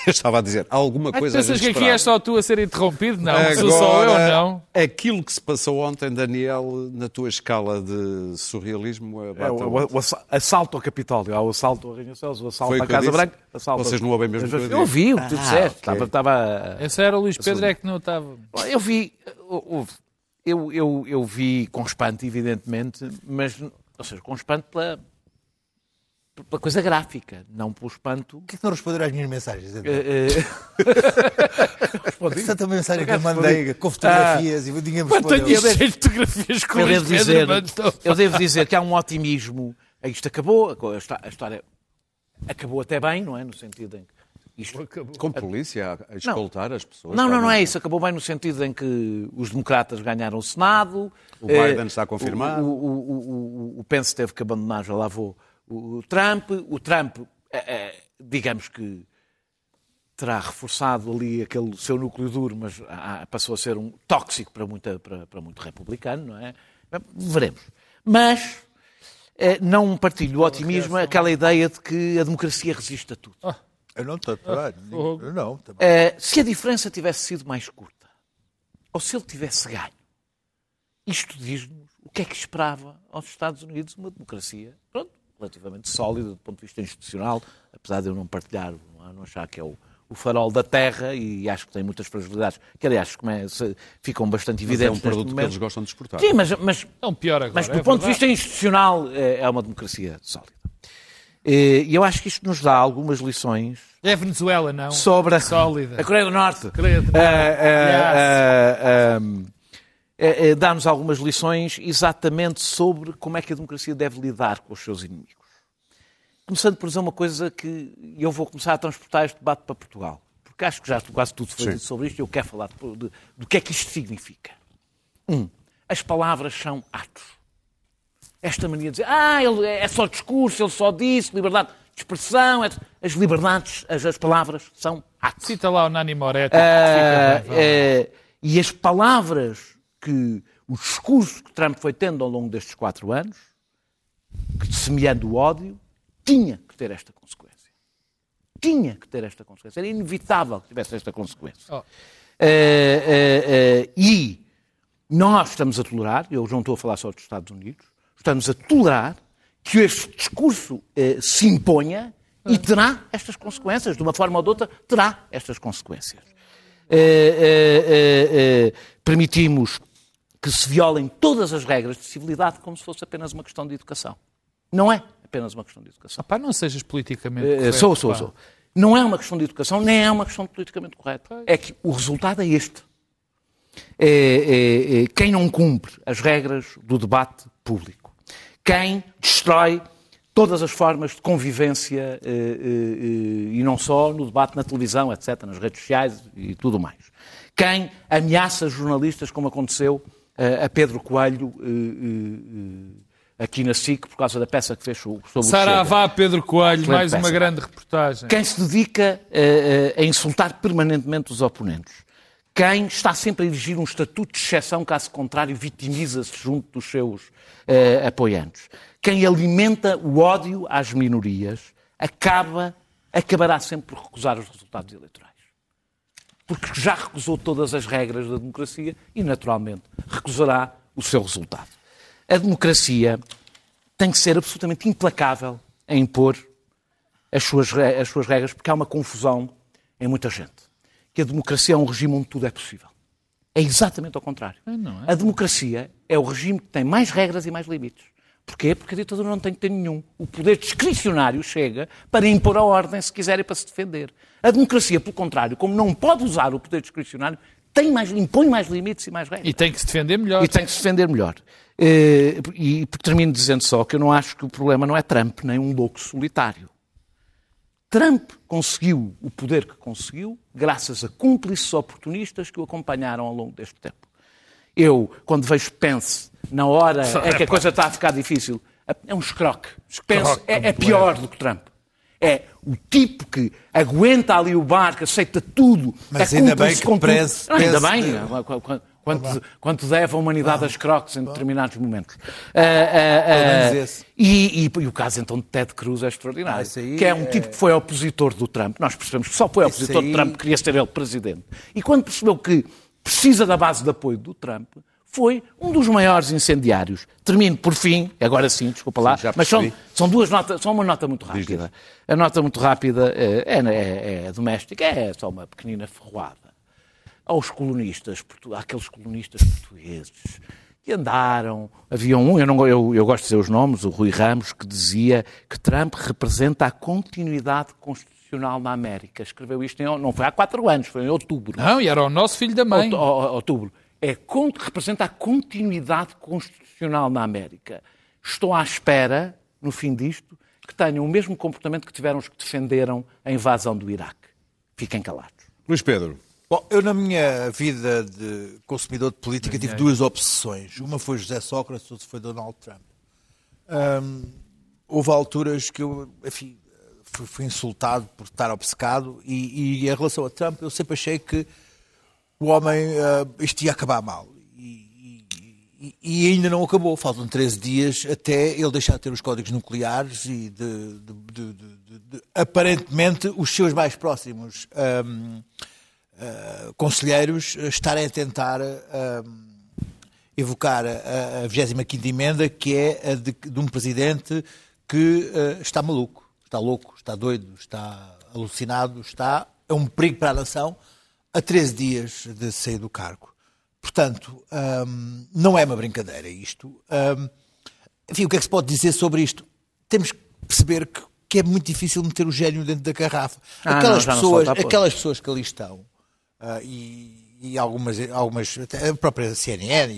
<laughs> Eu estava a dizer, alguma Ah, coisa a pensas que aqui é só tu a ser interrompido? Não, sou só eu, Agora, não. Aquilo que se passou ontem, Daniel, na tua escala de surrealismo, É, bate o, o- o assa- assalto ao Capitólio, o assalto ao Arranha-Céus, o assalto Foi à Casa disse? Branca. Assalto Vocês não ouvem mesmo o que eu digo? Eu ouvi o que tu disseste. ok. Estava, estava, Esse era o Luís Pedro, é que não estava. Eu vi, houve- eu, eu, eu vi com espanto, evidentemente, mas, ou seja, com espanto pela, pela coisa gráfica, não pelo espanto. Por que não responderam às minhas mensagens? eh, eh, <laughs> Tanta mensagem que eu mandei com fotografias e ninguém me Tenho respondeu. cheio de fotografias com o eu, devo dizer, eu devo dizer que há um otimismo. Isto acabou, a histó- a história acabou até bem, não é? No sentido em que Isto. Com polícia a escoltar as pessoas. Não, não, não é isso. Acabou bem no sentido em que os democratas ganharam o Senado. O eh, Biden está confirmado. O, o, o, o- o Pence teve que abandonar, já lá vou, o, Trump. O Trump, eh, eh, digamos que terá reforçado ali aquele seu núcleo duro, mas ah, passou a ser um tóxico para, muita, para, para muito republicano, não é? Veremos. Mas eh, não partilho o otimismo, aquela ideia de que a democracia resiste a tudo. Eu não estou a Eu não. também. Se a diferença tivesse sido mais curta, ou se ele tivesse ganho, isto diz-nos o que é que esperava aos Estados Unidos uma democracia, pronto, relativamente sólida do ponto de vista institucional, apesar de eu não partilhar, não, achar que é o, o farol da terra e acho que tem muitas fragilidades, que aliás come- se- ficam bastante Mas é evidentes um produto que eles gostam de exportar. Sim, mas, mas É um pior agora. mas do é ponto de verdade. vista institucional é é uma democracia sólida. E eu acho que isto nos dá algumas lições É Venezuela, não? sobre a, Sólida. a Coreia do Norte. Coreia do Eh, Norte. eh, eh, um, eh, eh, Dá-nos algumas lições exatamente sobre como é que a democracia deve lidar com os seus inimigos. Começando por dizer uma coisa que eu vou começar a transportar este debate para Portugal. Porque acho que já quase tudo foi Sim. dito sobre isto e eu quero falar de- de- do que é que isto significa. Um, as palavras são atos. Esta mania de dizer, ah, ele é só discurso, ele só disse, liberdade de expressão, etc. as liberdades, as, as palavras são atos. Cita lá o Nani Moretti. Ah, eh, e as palavras que o discurso que Trump foi tendo ao longo destes quatro anos, que semeando o ódio, tinha que ter esta consequência. Tinha que ter esta consequência. Era inevitável que tivesse esta consequência. Oh. Eh, eh, eh, e nós estamos a tolerar, eu não estou a falar só dos Estados Unidos, estamos a tolerar que este discurso se imponha e terá estas consequências, de uma forma ou de outra, terá estas consequências. Permitimos que se violem todas as regras de civilidade como se fosse apenas uma questão de educação. Não é apenas uma questão de educação. Pá, não sejas politicamente Eh, correto, sou, sou, pá. sou. Não é uma questão de educação, nem é uma questão politicamente correto. É que o resultado é este. É, é, é, quem não cumpre as regras do debate público, quem destrói todas as formas de convivência, eh, eh, eh, e não só no debate na televisão, etc., nas redes sociais e tudo mais. Quem ameaça jornalistas, como aconteceu eh, a Pedro Coelho eh, eh, eh, aqui na SIC, por causa da peça que fez sobre o. Saravá Pedro Coelho, mais uma peça. grande reportagem. Quem se dedica eh, a insultar permanentemente os oponentes. Quem está sempre a exigir um estatuto de exceção, caso contrário, vitimiza-se junto dos seus eh, apoiantes. Quem alimenta o ódio às minorias acaba, acabará sempre por recusar os resultados eleitorais. Porque já recusou todas as regras da democracia e, naturalmente, recusará o seu resultado. A democracia tem que ser absolutamente implacável em impor as suas, as suas regras, porque há uma confusão em muita gente. Que a democracia é um regime onde tudo é possível. É exatamente ao contrário. não é? A democracia é o regime que tem mais regras e mais limites. Porquê? Porque a ditadura não tem que ter nenhum. O poder discricionário chega para impor a ordem, se quiser, e para se defender. A democracia, pelo contrário, como não pode usar o poder discricionário, tem mais, impõe mais limites e mais regras. E tem que se defender melhor. E tem que se defender melhor. Eh, E termino dizendo só que eu não acho que o problema não é Trump, nem um louco solitário. Trump conseguiu o poder que conseguiu graças a cúmplices oportunistas que o acompanharam ao longo deste tempo. Eu, quando vejo Pence, na hora é que a coisa está a ficar difícil, é um escroque. Pence Escroque é, é pior do que Trump. É o tipo que aguenta ali o barco, aceita tudo. Mas é ainda bem que. Pence- Não, ainda bem. Qu- qu- Quanto, quanto deve a humanidade aos croques em determinados momentos. Ah, ah, ah, menos esse. e, e- e o caso então de Ted Cruz é extraordinário. Que é um é- tipo que foi opositor do Trump. Nós percebemos que só foi opositor aí- do Trump, queria ser ele presidente. E quando percebeu que precisa da base de apoio do Trump, foi um dos maiores incendiários. Termino por fim, agora sim, desculpa lá, Sim, mas são, são duas notas, só uma nota muito rápida. A nota muito rápida é, é- é doméstica, é só uma pequenina ferroada aos colonistas, àqueles colonistas portugueses que andaram. Havia um, eu, não, eu, eu gosto de dizer os nomes, o Rui Ramos, que dizia que Trump representa a continuidade constitucional na América. Escreveu isto, em, não foi há quatro anos, foi em outubro. Não, e era o nosso filho da mãe. Outubro. É, representa a continuidade constitucional na América. Estou à espera, no fim disto, que tenham o mesmo comportamento que tiveram os que defenderam a invasão do Iraque. fiquem calados. Luís Pedro. Bom, eu na minha vida de consumidor de política tive duas obsessões. Uma foi José Sócrates, outra foi Donald Trump. Hum, houve alturas que eu, enfim, fui, insultado por estar obcecado e, e, em relação a Trump eu sempre achei que o homem, uh, isto ia acabar mal. E, e, e, ainda não acabou. Faltam 13 dias até ele deixar de ter os códigos nucleares e de, de, de, aparentemente os seus mais próximos um, uh, conselheiros estarem a tentar uh, evocar a, a 25 emenda, que é a de, de um presidente que uh, está maluco, está louco, está doido, está alucinado, está é um perigo para a nação a 13 dias de sair do cargo. Portanto, um, não é uma brincadeira isto. Um, enfim, o que é que se pode dizer sobre isto? Temos que perceber que, que é muito difícil meter o gênio dentro da garrafa. Ah, aquelas, não, pessoas, aquelas pessoas que ali estão, uh, e, e, algumas, algumas, a própria CNN,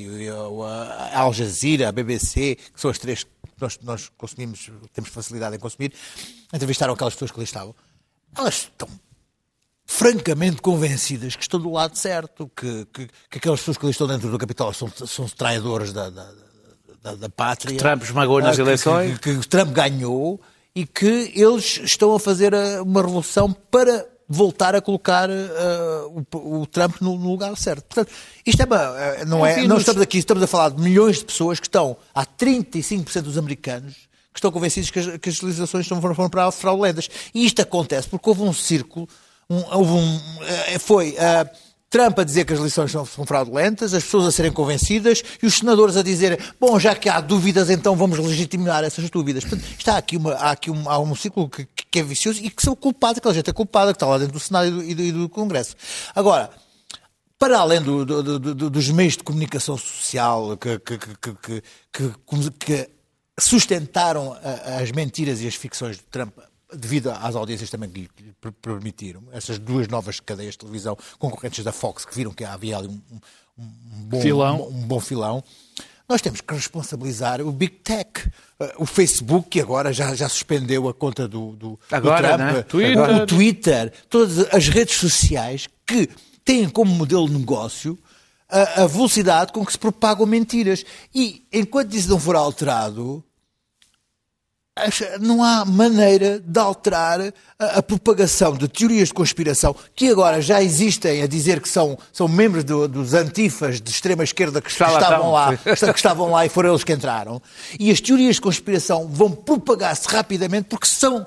a Al Jazeera, a BBC, que são as três que nós, nós consumimos, temos facilidade em consumir, entrevistaram aquelas pessoas que ali estavam. Elas estão francamente convencidas que estão do lado certo, que, que, que aquelas pessoas que ali estão dentro do Capitólio são, são traidores da, da, da, da pátria. Que Trump esmagou nas ah, eleições. Que, que, Trump ganhou e que eles estão a fazer ah, uma revolução para voltar a colocar uh, o, o, Trump no, no, lugar certo. Portanto, isto é uma, não é, não estamos aqui, estamos a falar de milhões de pessoas que estão, há 35% dos americanos que estão convencidos que as, que as legislações foram para fraudulentas. E isto acontece porque houve um círculo um, houve um, eh, foi uh, Trump a dizer que as eleições são, são fraudulentas, as pessoas a serem convencidas e os senadores a dizerem, bom, já que há dúvidas, então vamos legitimar essas dúvidas. Portanto, está aqui, uma, há aqui um, há um ciclo que, que, é vicioso e que são culpados, aquela gente é culpada, que está lá dentro do Senado e do, e do, e do Congresso. Agora, para além do, do, do, dos meios de comunicação social que, que, que sustentaram as mentiras e as ficções de Trump devido às audiências também que lhe permitiram, essas duas novas cadeias de televisão concorrentes da Fox, que viram que havia ali um, um, bom. Um, um, bom filão, nós temos que responsabilizar o Big Tech, uh, o Facebook, que agora já, já suspendeu a conta do, do, agora, do Trump, né? Twitter. o Twitter, todas as redes sociais que têm como modelo de negócio a, a velocidade com que se propagam mentiras. E enquanto isso não for alterado, não há maneira de alterar a, a, propagação de teorias de conspiração que agora já existem a dizer que são, são membros do, dos antifas de extrema esquerda que, estavam lá, que estavam lá e foram eles que entraram. E as teorias de conspiração vão propagar-se rapidamente porque são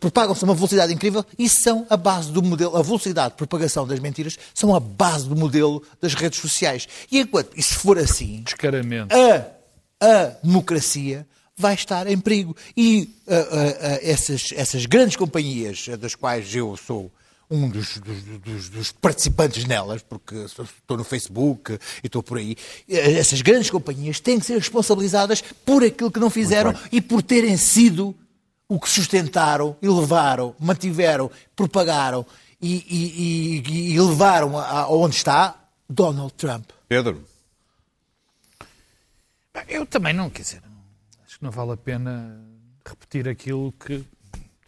propagam-se a uma velocidade incrível e são a base do modelo, a velocidade de propagação das mentiras são a base do modelo das redes sociais. E enquanto isso for assim, Descaramento. a, a democracia vai estar em perigo. E uh, uh, uh, essas, essas grandes companhias, das quais eu sou um dos, dos, dos, dos, participantes nelas, porque estou no Facebook e estou por aí, essas grandes companhias têm que ser responsabilizadas por aquilo que não fizeram e por terem sido o que sustentaram e levaram, mantiveram, propagaram e, e, e, e levaram aonde está Donald Trump. Pedro. Eu também não, quer dizer, acho que não vale a pena repetir aquilo que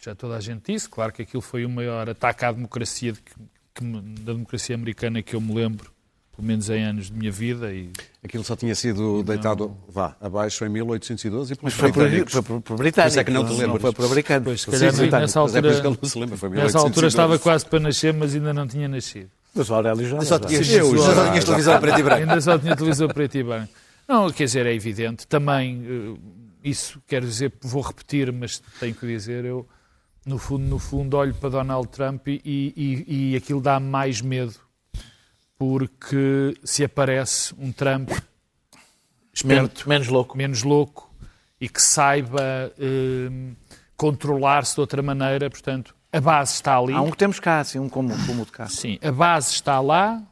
já toda a gente disse. Claro que aquilo foi o maior ataque à democracia de que, que, da democracia americana que eu me lembro, pelo menos em anos de minha vida. E, Aquilo só tinha sido deitado, vá, abaixo em 1812 e pelos foi britânicos. Por, por, por britânicos. é que não te lembras. Não foi por americanos. Pois, se Foi calhar sim, britânicos. nessa Mas é altura, ele não se lembra, foi nessa altura 1812. estava quase para nascer, mas ainda não tinha nascido. Mas o Aurélio já. Só já. Eu só já- tinhas já- televisão preto e branco. Ainda só tinha televisão preto e branco. Não, quer dizer, é evidente. Também, eh, isso quero dizer, vou repetir, mas tenho que dizer, eu, no fundo, no fundo olho para Donald Trump e, e, e aquilo dá mais medo. Porque se aparece um Trump Menos, esperto, menos louco. menos louco e que saiba eh, controlar-se de outra maneira, portanto, a base está ali. Há um que temos cá, assim, um como, como de cá. Sim, a base está lá,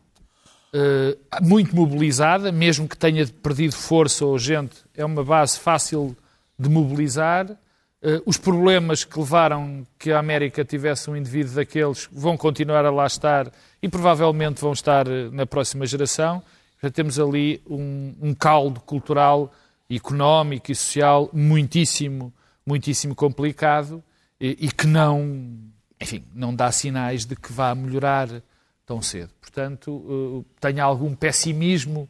eh, muito mobilizada, mesmo que tenha perdido força ou gente, é uma base fácil de mobilizar. Eh, os problemas que levaram que a América tivesse um indivíduo daqueles vão continuar a lá estar e provavelmente vão estar eh, na próxima geração. Já temos ali um, um caldo cultural, económico e social muitíssimo, muitíssimo complicado e, e que não enfim, não dá sinais de que vá melhorar tão cedo. Portanto, eh, tenho algum pessimismo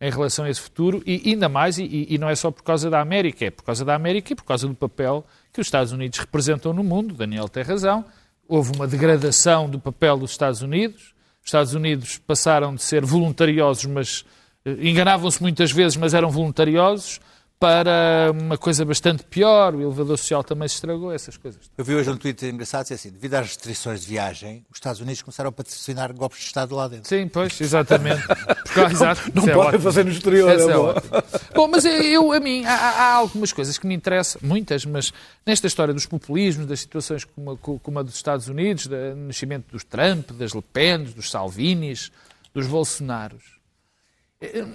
em relação a esse futuro e ainda mais, e, e, não é só por causa da América, é por causa da América e por causa do papel que os Estados Unidos representam no mundo. Daniel tem razão. Houve uma degradação do papel dos Estados Unidos. Os Estados Unidos passaram de ser voluntariosos, mas eh, enganavam-se muitas vezes, mas eram voluntariosos, para uma coisa bastante pior. O elevador social também se estragou, essas coisas. Eu vi hoje um tweet engraçado, assim, devido às restrições de viagem, os Estados Unidos começaram a patrocinar golpes de Estado lá dentro. Sim, pois, exatamente. Porque, <laughs> exato, Não isso é podem ótimo. fazer no exterior. É é bom. ótimo. Bom, mas eu, a mim, há, há algumas coisas que me interessam, muitas, mas nesta história dos populismos, das situações como a, como a dos Estados Unidos, do nascimento dos Trump, das Le Pen, dos Salvinis, dos Bolsonaros,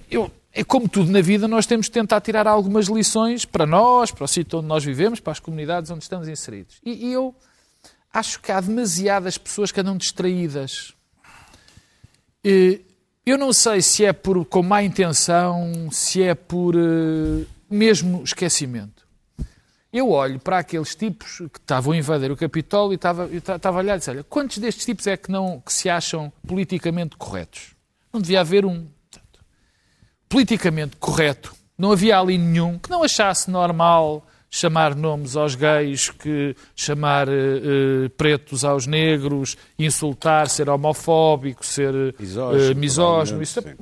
eu, é como tudo na vida, nós temos de tentar tirar algumas lições para nós, para o sítio onde nós vivemos, para as comunidades onde estamos inseridos. E, e eu acho que há demasiadas pessoas que andam distraídas. E Eu não sei se é por, com má intenção, se é por eh, mesmo esquecimento. Eu olho para aqueles tipos que estavam a invadir o Capitólio e estava, estava a olhar e disse, olha, quantos destes tipos é que, não, que se acham politicamente corretos? Não devia haver um. Politicamente correto. Não havia ali nenhum que não achasse normal chamar nomes aos gays, que chamar eh, pretos aos negros, insultar, ser homofóbico, ser eh, Misógino, eh, misógino. Isso é-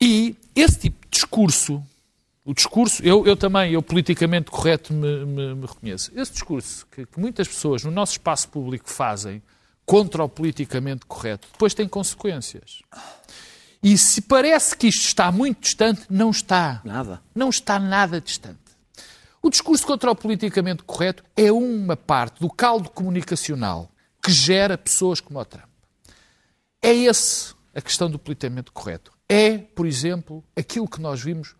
E esse tipo de discurso, o discurso, eu, eu também, eu politicamente correto me, me- me reconheço. Esse discurso que, que muitas pessoas no nosso espaço público fazem contra o politicamente correto, depois tem consequências. E se parece que isto está muito distante, não está. Nada. Não está nada distante. O discurso contra o politicamente correto é uma parte do caldo comunicacional que gera pessoas como o Trump. É esse a questão do politicamente correto. É, por exemplo, aquilo que nós vimos,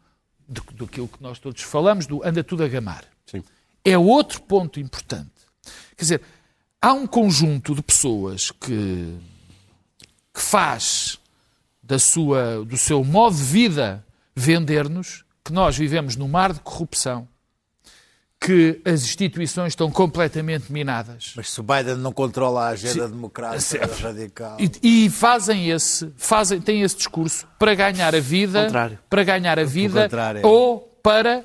do, que nós todos falamos, do anda tudo a gamar. Sim. É outro ponto importante. Quer dizer, há um conjunto de pessoas que, que faz da sua, do seu modo de vida vender-nos que nós vivemos num mar de corrupção, que as instituições estão completamente minadas. Mas se o Biden não controla a agenda democrática radical... E, e fazem esse, fazem, têm esse discurso para ganhar a vida, Contrário. para ganhar a vida, contrário. ou para,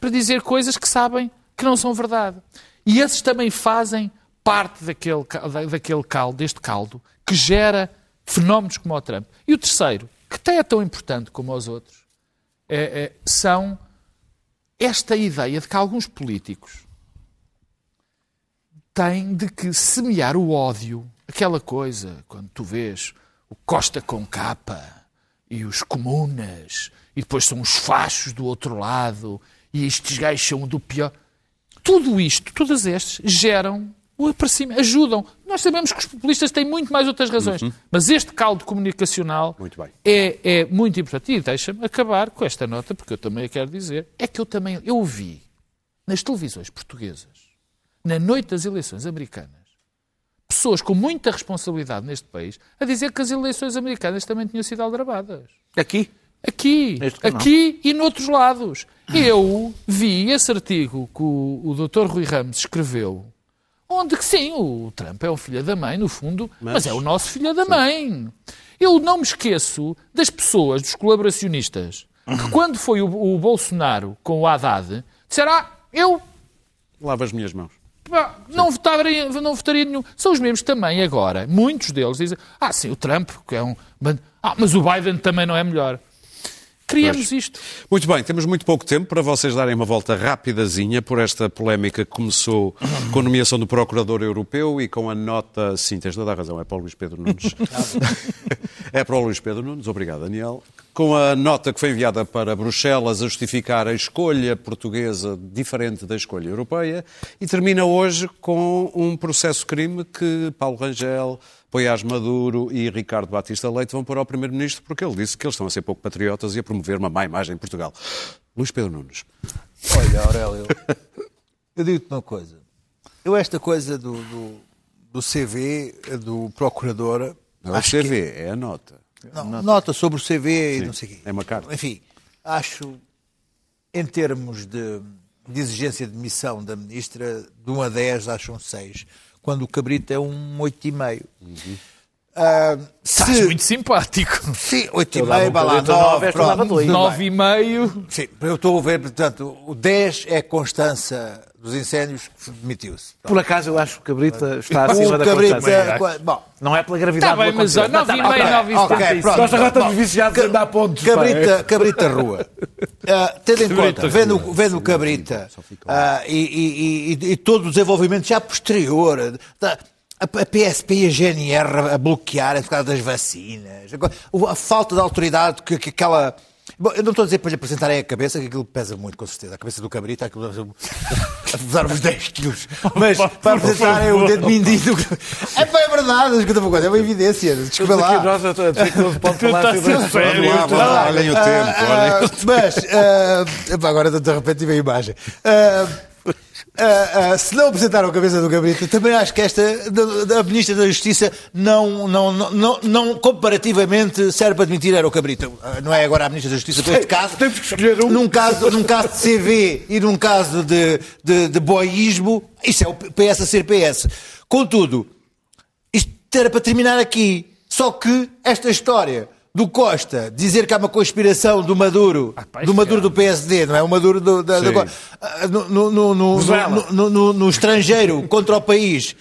para, dizer coisas que sabem que não são verdade. E esses também fazem parte daquele, daquele caldo, deste caldo, que gera fenómenos como o Trump. E o terceiro, que até é tão importante como os outros, é- é- são esta ideia de que alguns políticos têm de que semear o ódio, aquela coisa, quando tu vês o Costa com capa e os comunas, e depois são os fachos do outro lado, e estes gajos são do pior. Tudo isto, todas estas, geram o aparecimento, ajudam. Nós sabemos que os populistas têm muito mais outras razões, mas este caldo comunicacional Muito é, é muito importante. E deixa-me acabar com esta nota, porque eu também a quero dizer. É que eu também eu vi nas televisões portuguesas, na noite das eleições americanas, pessoas com muita responsabilidade neste país a dizer que as eleições americanas também tinham sido aldrabadas. Aqui? Aqui, aqui e noutros lados. Eu vi esse artigo que o, o Dr. Rui Ramos escreveu, onde que sim, o Trump é um filho da mãe, no fundo, mas, é o nosso filho da mãe. Eu não me esqueço das pessoas, dos colaboracionistas, que <coughs> quando foi o, o Bolsonaro com o Haddad, disseram, ah, eu Lava as minhas mãos. Não votaria, não votaria nenhum. São os mesmos também agora. Muitos deles dizem, ah, sim, o Trump, que é um. Ah, mas o Biden também não é melhor. Criamos isto. Muito bem, temos muito pouco tempo para vocês darem uma volta rapidazinha por esta polémica que começou com a nomeação do Procurador Europeu e com a nota. Sim, tens toda a razão, é para o Luís Pedro Nunes. <laughs> é para o Luís Pedro Nunes, obrigado, Daniel. Com a nota que foi enviada para Bruxelas a justificar a escolha portuguesa diferente da escolha europeia e termina hoje com um processo-crime que Paulo Rangel, Poiás Maduro e Ricardo Batista Leite vão pôr ao Primeiro-Ministro porque ele disse que eles estão a ser pouco patriotas e a promover uma má imagem em Portugal. Luís Pedro Nunes. Olha, Aurélio, eu digo-te uma coisa. Eu esta coisa do, do, do CV, do procurador... Não é o acho que- CV, é a nota. Não, nota. sobre o CV e não sei o quê. é uma carta. Enfim, acho, em termos de, de exigência de missão da ministra, de 1 a 10, acho um 6. quando o cabrito é um 8,5. Estás se, muito simpático. sim, dava 8,5, um vai lá, cabrito a nove, 9, esta dava pronto. dois. tudo bem. Nove e meio. Sim, eu estou a ver, portanto, o 10 é a constância dos incêndios que demitiu-se. Por acaso eu acho que o Cabrita está acima O da cabrito, constância. é, bom, Não é pela gravidade Está bem, mas ó, acontecimento. nove e meio, nove e ok, setenta e pronto. Nós agora estamos viciados a dar pontos. Cabrita, cabrita rua. <laughs> Ah, tendo em Cabrita conta, vendo, vendo o Cabrita ah, e, e- e- e todo o desenvolvimento já posterior, da- a, a PSP e a GNR a bloquearem por causa das vacinas, a, a falta de autoridade que, que aquela. Bom, eu não estou a dizer para lhe apresentarem a cabeça, que aquilo pesa muito, com certeza. A cabeça do cabrito, aquilo deve ser- a pesar uns 10 quilos. Mas para apresentarem o dedo mindinho. É, pá, é verdade, escuta uma coisa, é uma evidência. Desculpa aqui lá. nós a dizer que não se pode falar sobre Está isso. sério. Olhem o tempo. Ah, olhem. mas, ah, agora de repente tive a imagem. Ah, ah, se não apresentaram a cabeça do Gabrito, também acho que esta, da, da Ministra da Justiça, não, não, não, não, não comparativamente serve para admitir era o Cabrito. Ah, Não é agora a Ministra da Justiça, para este caso. Temos que escolher um. Num caso, num caso de CV e num caso de, de, de boísmo, isso é o PS a ser PS. Contudo, isto era para terminar aqui. Só que esta história do Costa dizer que há uma conspiração do Maduro, pá, do Maduro é- do PSD, não é? O Maduro do, da, do- ah, no, no, no, no, no, no- no- no estrangeiro <laughs> contra o país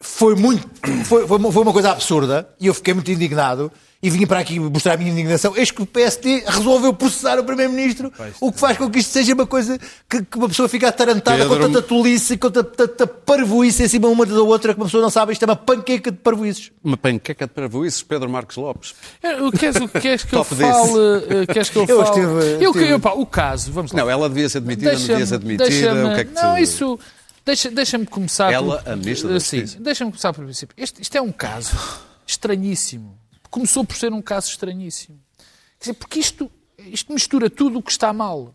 foi muito foi, foi uma coisa absurda e eu fiquei muito indignado e vim para aqui mostrar a minha indignação. Eis que o PSD resolveu processar o Primeiro-Ministro, o que faz com que isto seja uma coisa que, que uma pessoa fica atarantada com tanta tolice e com tanta, parvoíce em cima uma da outra que uma pessoa não sabe. Isto é uma panqueca de parvoíces. Uma panqueca de parvoíces, Pedro Marcos Lopes. É, o- Queres, o- queres que eu Top desse. fale? eh, Queres que eu <laughs> Eu fale? estive- Eu, estive- eu, pá, o caso, vamos lá. Não, ela devia ser demitida, não devia ser demitida. deixa-me- O que é que tu... Não, isso. Deixa- Deixa-me começar. Ela, por, a ministra da Sim, Justiça. deixa-me começar pelo princípio. Este- isto é um caso estranhíssimo. Começou por ser um caso estranhíssimo. Quer dizer, porque isto, isto mistura tudo o que está mal.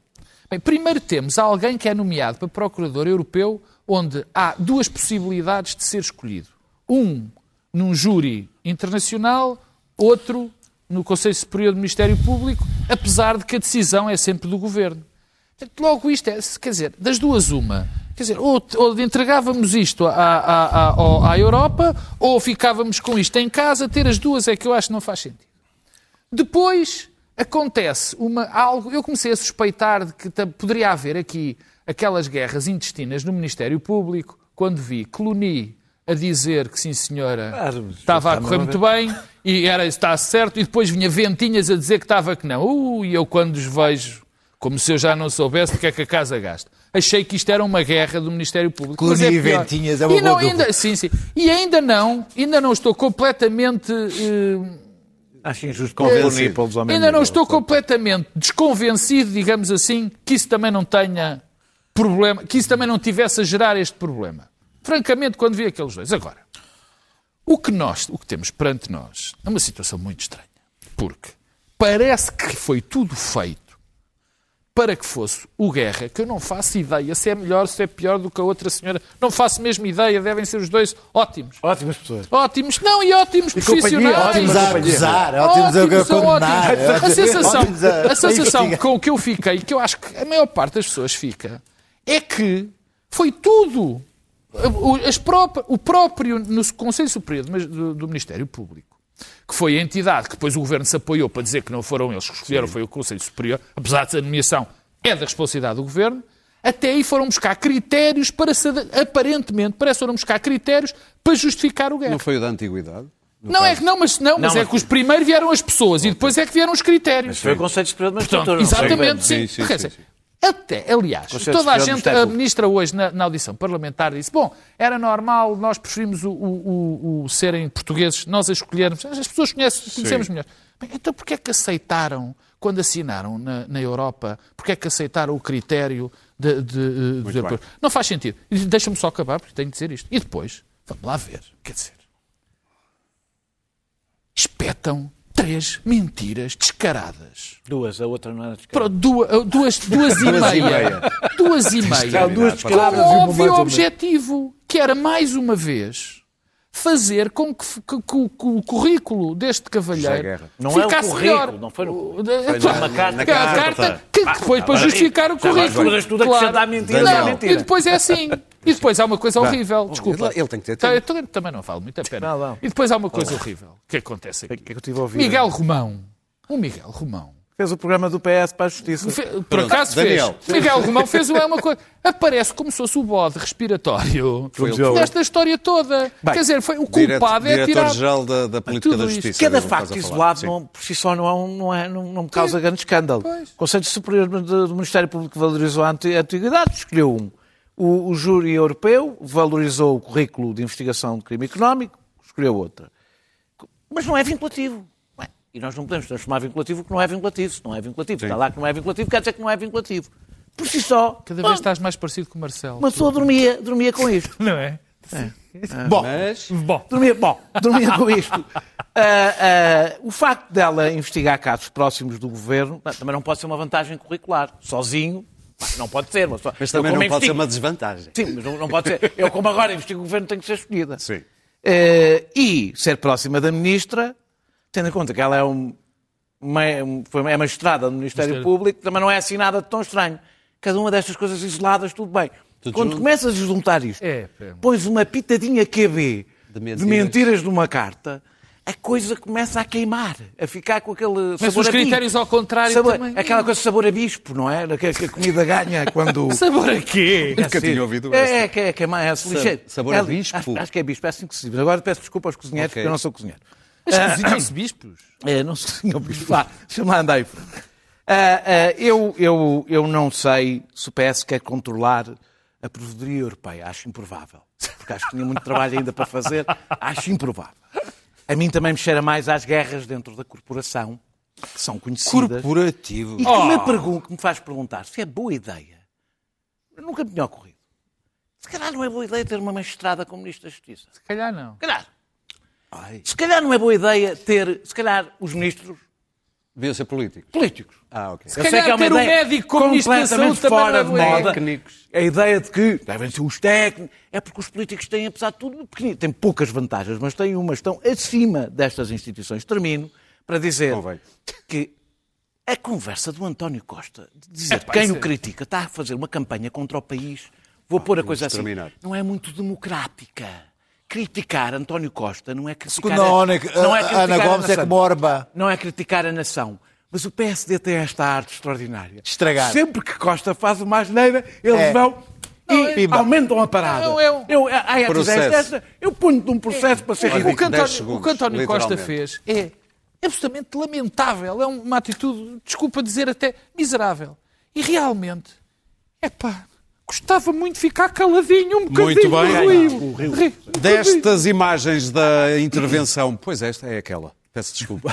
Bem, primeiro temos alguém que é nomeado para Procurador Europeu, onde há duas possibilidades de ser escolhido. Um num júri internacional, outro no Conselho Superior do Ministério Público, apesar de que a decisão é sempre do Governo. Logo isto é, quer dizer, das duas uma. Quer dizer, ou, ou entregávamos isto à, à, à, à Europa, ou ficávamos com isto em casa, ter as duas é que eu acho que não faz sentido. Depois acontece uma, algo, eu comecei a suspeitar de que poderia haver aqui aquelas guerras intestinas no Ministério Público, quando vi Clooney a dizer que sim senhora, Ah, mas estava a correr muito bem, e era está certo, e depois vinha Ventinhas a dizer que estava que não. Uh, e eu quando os vejo, como se eu já não soubesse porque é que a casa gasta. Achei que isto era uma guerra do Ministério Público. mas Clooney é e pior. Ventinhas é uma e não, ainda, sim, sim. E ainda não, ainda não estou completamente... eh, Acho injusto confundir pelos homens. Ainda não estou completamente desconvencido, digamos assim, que isso também não tenha problema, que isso também não tivesse a gerar este problema. Francamente, quando vi aqueles dois. Agora, o que nós, o que temos perante nós, é uma situação muito estranha. Porque parece que foi tudo feito para que fosse o Guerra, que eu não faço ideia se é melhor, se é pior do que a outra senhora. Não faço mesmo ideia, devem ser os dois ótimos. Ótimas pessoas. Ótimos, não, e ótimos companhia, profissionais. ótimos a acusar, ótimos a Ótimos, condenar. ótimos. A sensação, a- sensação com que eu fiquei, que eu acho que a maior parte das pessoas fica, é que foi tudo. O, as próprias- o próprio no Conselho Superior do- do Ministério Público, que foi a entidade que depois o Governo se apoiou para dizer que não foram eles que escolheram, foi o Conselho Superior, apesar de a nomeação é da responsabilidade do Governo, até aí foram buscar critérios para, se, aparentemente, parece que foram buscar critérios para justificar o guerra. Não foi o da antiguidade? Não é caso? que não, mas, não, mas Não, é mas- que os primeiros vieram as pessoas e depois é que vieram os critérios. Foi o Conselho Superior Portanto, Magistratura. exatamente, sim. Sim, sim, sim. Até, aliás, Conselho toda a gente, a ministra hoje na, na audição parlamentar disse, bom, era normal, nós preferimos o, o- o- o serem portugueses, nós a escolhermos, as pessoas conhecem, conhecemos melhor. Bem, então porquê é que aceitaram, quando assinaram na, na Europa, porquê é que aceitaram o critério de, de, de- bem. Não faz sentido. Deixa-me só acabar, porque tenho de dizer isto. E depois, vamos lá ver, quer dizer, espetam três mentiras descaradas. Duas, a outra não era descarada. duas, duas, duas e meia. Duas e meia. Duas Com descaradas um uma óbvio objetivo, que era, mais uma vez, fazer com que, que- que- que o currículo deste cavalheiro. Não é o ficasse currículo, melhor. não foi no- foi Pá, numa carta. a carta que depois para justificar o currículo. todas tudo acrescentar mentira, não é mentira. E depois é assim. E depois há uma coisa horrível. Desculpa. ele- tem que ter Tá, tempo. eu também- não vale muito a pena. Não, não. E depois há uma coisa horrível que acontece O que é aqui. que eu tive a ouvir? Miguel Romão. O Miguel Romão. Fez o programa do PS para a Justiça. Fe- Por Pronto, acaso Daniel. fez. Miguel Romão fez uma uma coisa. Aparece como se fosse o bode respiratório Foi desta história toda. Quer dizer, foi, o Direto- culpado é tirar. Diretor-geral da, da Política da. Justiça. Cada facto isolado não, por si só não, é não, é, não, não me causa grande escândalo. Pois. O Conselho Superior do Ministério Público valorizou a antiguidade, escolheu um. O, o júri europeu valorizou o currículo de investigação de crime económico, escolheu outra. Mas não é vinculativo. E nós não podemos transformar vinculativo o que não é vinculativo. Se não é vinculativo, está lá que não é vinculativo, quer dizer que não é vinculativo. Por si só, Cada bom, vez estás mais parecido com o Marcelo. uma pessoa dormia, dormia com isto. <laughs> Não é? Bom, Mas Bom, Dormia, bom, dormia com isto. <laughs> Ah, ah, o facto dela investigar casos próximos do governo ah, também não pode ser uma vantagem curricular. Sozinho, não pode ser. Mas, só- Mas também não pode ser investigo- uma desvantagem. Sim, mas não, não pode ser. Eu, como agora investigo o governo, tenho que ser escolhida. Sim. Eh, e ser próxima da ministra, tendo em conta que ela é, um, uma, um- foi, é magistrada do Ministério Ministério. Público, também não é assim nada de tão estranho. Cada uma destas coisas isoladas, tudo bem. Tudo Quando junto. começas a juntar isto, É, pá. pões uma pitadinha QB De de mentiras. mentiras, numa carta, a coisa começa a queimar, a ficar com aquele mas sabor os a bispo. critérios ao contrário Sabor- também. Aquela coisa de sabor a bispo, não é? Que, que a comida ganha quando... <laughs> Sabor a quê? Nunca Assim, tinha ouvido é, essa. É, que é, que é mais ligeiro. sabor a É, bispo? Acho, acho que é bispo, é assim que se diz. Agora peço desculpa aos cozinheiros, Ok. porque eu não sou cozinheiro. Mas cozinham-se bispos. É, não <laughs> se o bispo. Vá, deixa-me lá andar aí. Ah, ah, eu, eu, eu não sei se o PS quer controlar a provedoria europeia. Acho improvável. Porque acho que tinha muito trabalho ainda para fazer. Acho improvável. A mim também me cheira mais às guerras dentro da corporação, que são conhecidas. Corporativo. E que me, pergun- que me faz perguntar se é boa ideia. Nunca me tinha ocorrido. Se calhar não é boa ideia ter uma magistrada como Ministro da Justiça. Se calhar não. Se calhar. Se calhar não é boa ideia ter, se calhar, os ministros Deviam ser políticos. políticos. Ah, ok. Eu calhar sei que é uma ter o ideia médico como completamente fora de é boa moda. Técnicos. A ideia de que devem ser os técnicos. É porque os políticos têm, apesar de tudo, pequenino. têm poucas vantagens, mas têm umas, estão acima destas instituições. Termino para dizer Convém. que a conversa do António Costa, de dizer Epá, quem o é- critica está a fazer uma campanha contra o país, vou pôr a coisa assim, terminar. não é muito democrática. Criticar António Costa não é criticar Segundo a Ana, não é a criticar Ana Gomes é nação. como Orba. Não é criticar a nação. Mas o PSD tem esta arte extraordinária. Estragar. Sempre que Costa faz uma asneira, eles É. vão e Pimba. aumentam a parada. Não, é um- Eu, ai, tu Processo. fizeste esta, eu ponho-te um processo para ser O ridículo. que, António, 10 segundos, o que António Costa fez é absolutamente lamentável. É uma atitude, desculpa dizer, até miserável. E realmente, epá, gostava muito de ficar caladinho um bocadinho. Muito bem. Rio. Rio. Destas imagens da intervenção, pois esta é aquela, peço desculpa.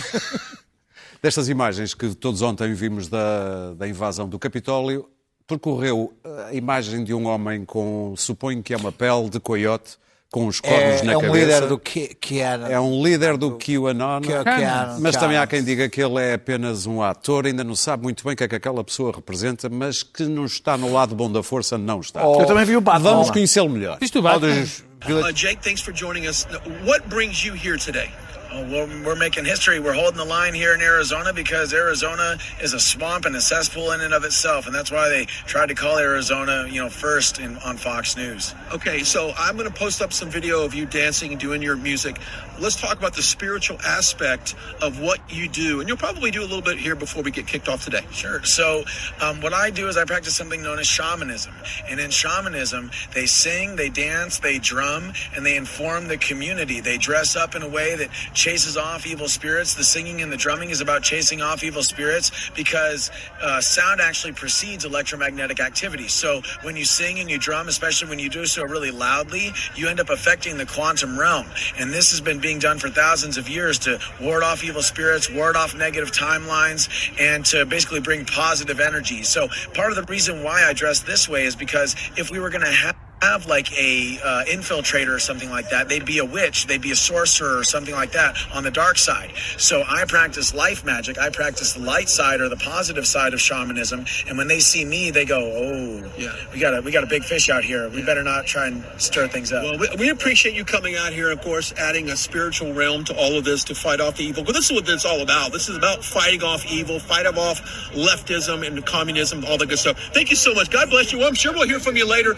<laughs> Destas imagens que todos ontem vimos da, da invasão do Capitólio, percorreu a imagem de um homem com, suponho que é uma pele de coiote, com os cornos É, na é um cabeça. líder do que, que era. É um líder do QAnon, Que- que era- mas que também há quem diga que ele é apenas um ator, ainda não sabe muito bem o que é que aquela pessoa representa, mas que não está no lado bom da força, não está. Eu também vi o Batman. Vamos conhecê-lo melhor. Viste o Batman? Uh, Jake, thanks for joining us. What brings you here today? Uh, we're, we're making history. We're holding the line here in Arizona because Arizona is a swamp and a cesspool in and of itself, and that's why they tried to call Arizona, you know, first in, on Fox News. Okay, so I'm going to post up some video of you dancing and doing your music. Let's talk about the spiritual aspect of what you do, and you'll probably do a little bit here before we get kicked off today. Sure. So, um, what I do is I practice something known as shamanism, and in shamanism, they sing, they dance, they drum, and they inform the community. They dress up in a way that chases off evil spirits. The singing and the drumming is about chasing off evil spirits because uh, sound actually precedes electromagnetic activity. So when you sing and you drum, especially when you do so really loudly, you end up affecting the quantum realm. And this has been being done for thousands of years to ward off evil spirits, ward off negative timelines, and to basically bring positive energy. So part of the reason why I dress this way is because if we were going to have have like a uh, infiltrator or something like that. They'd be a witch, they'd be a sorcerer or something like that on the dark side. So I practice life magic. I practice the light side or the positive side of shamanism. And when they see me, they go, "Oh, Yeah. we got a we got a big fish out here. We better not try and stir things up." Well, we, we appreciate you coming out here, of course, adding a spiritual realm to all of this to fight off the evil. Because this is what it's all about. This is about fighting off evil, fighting off leftism and communism, all the good stuff. Thank you so much. God bless you. I'm sure we'll hear from you later.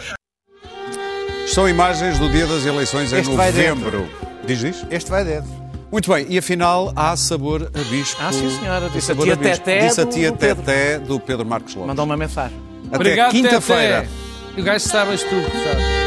São imagens do dia das eleições em Este novembro. Diz, diz? Este vai dentro. Muito bem, e afinal há sabor a bispo. Ah, sim, senhora. Disse a tia. Teté Disse a do tia Pedro. Teté do Pedro Marcos Lopes. Mandou uma mensagem. Até Obrigado, quinta-feira. O gajo sabes tudo, sabe?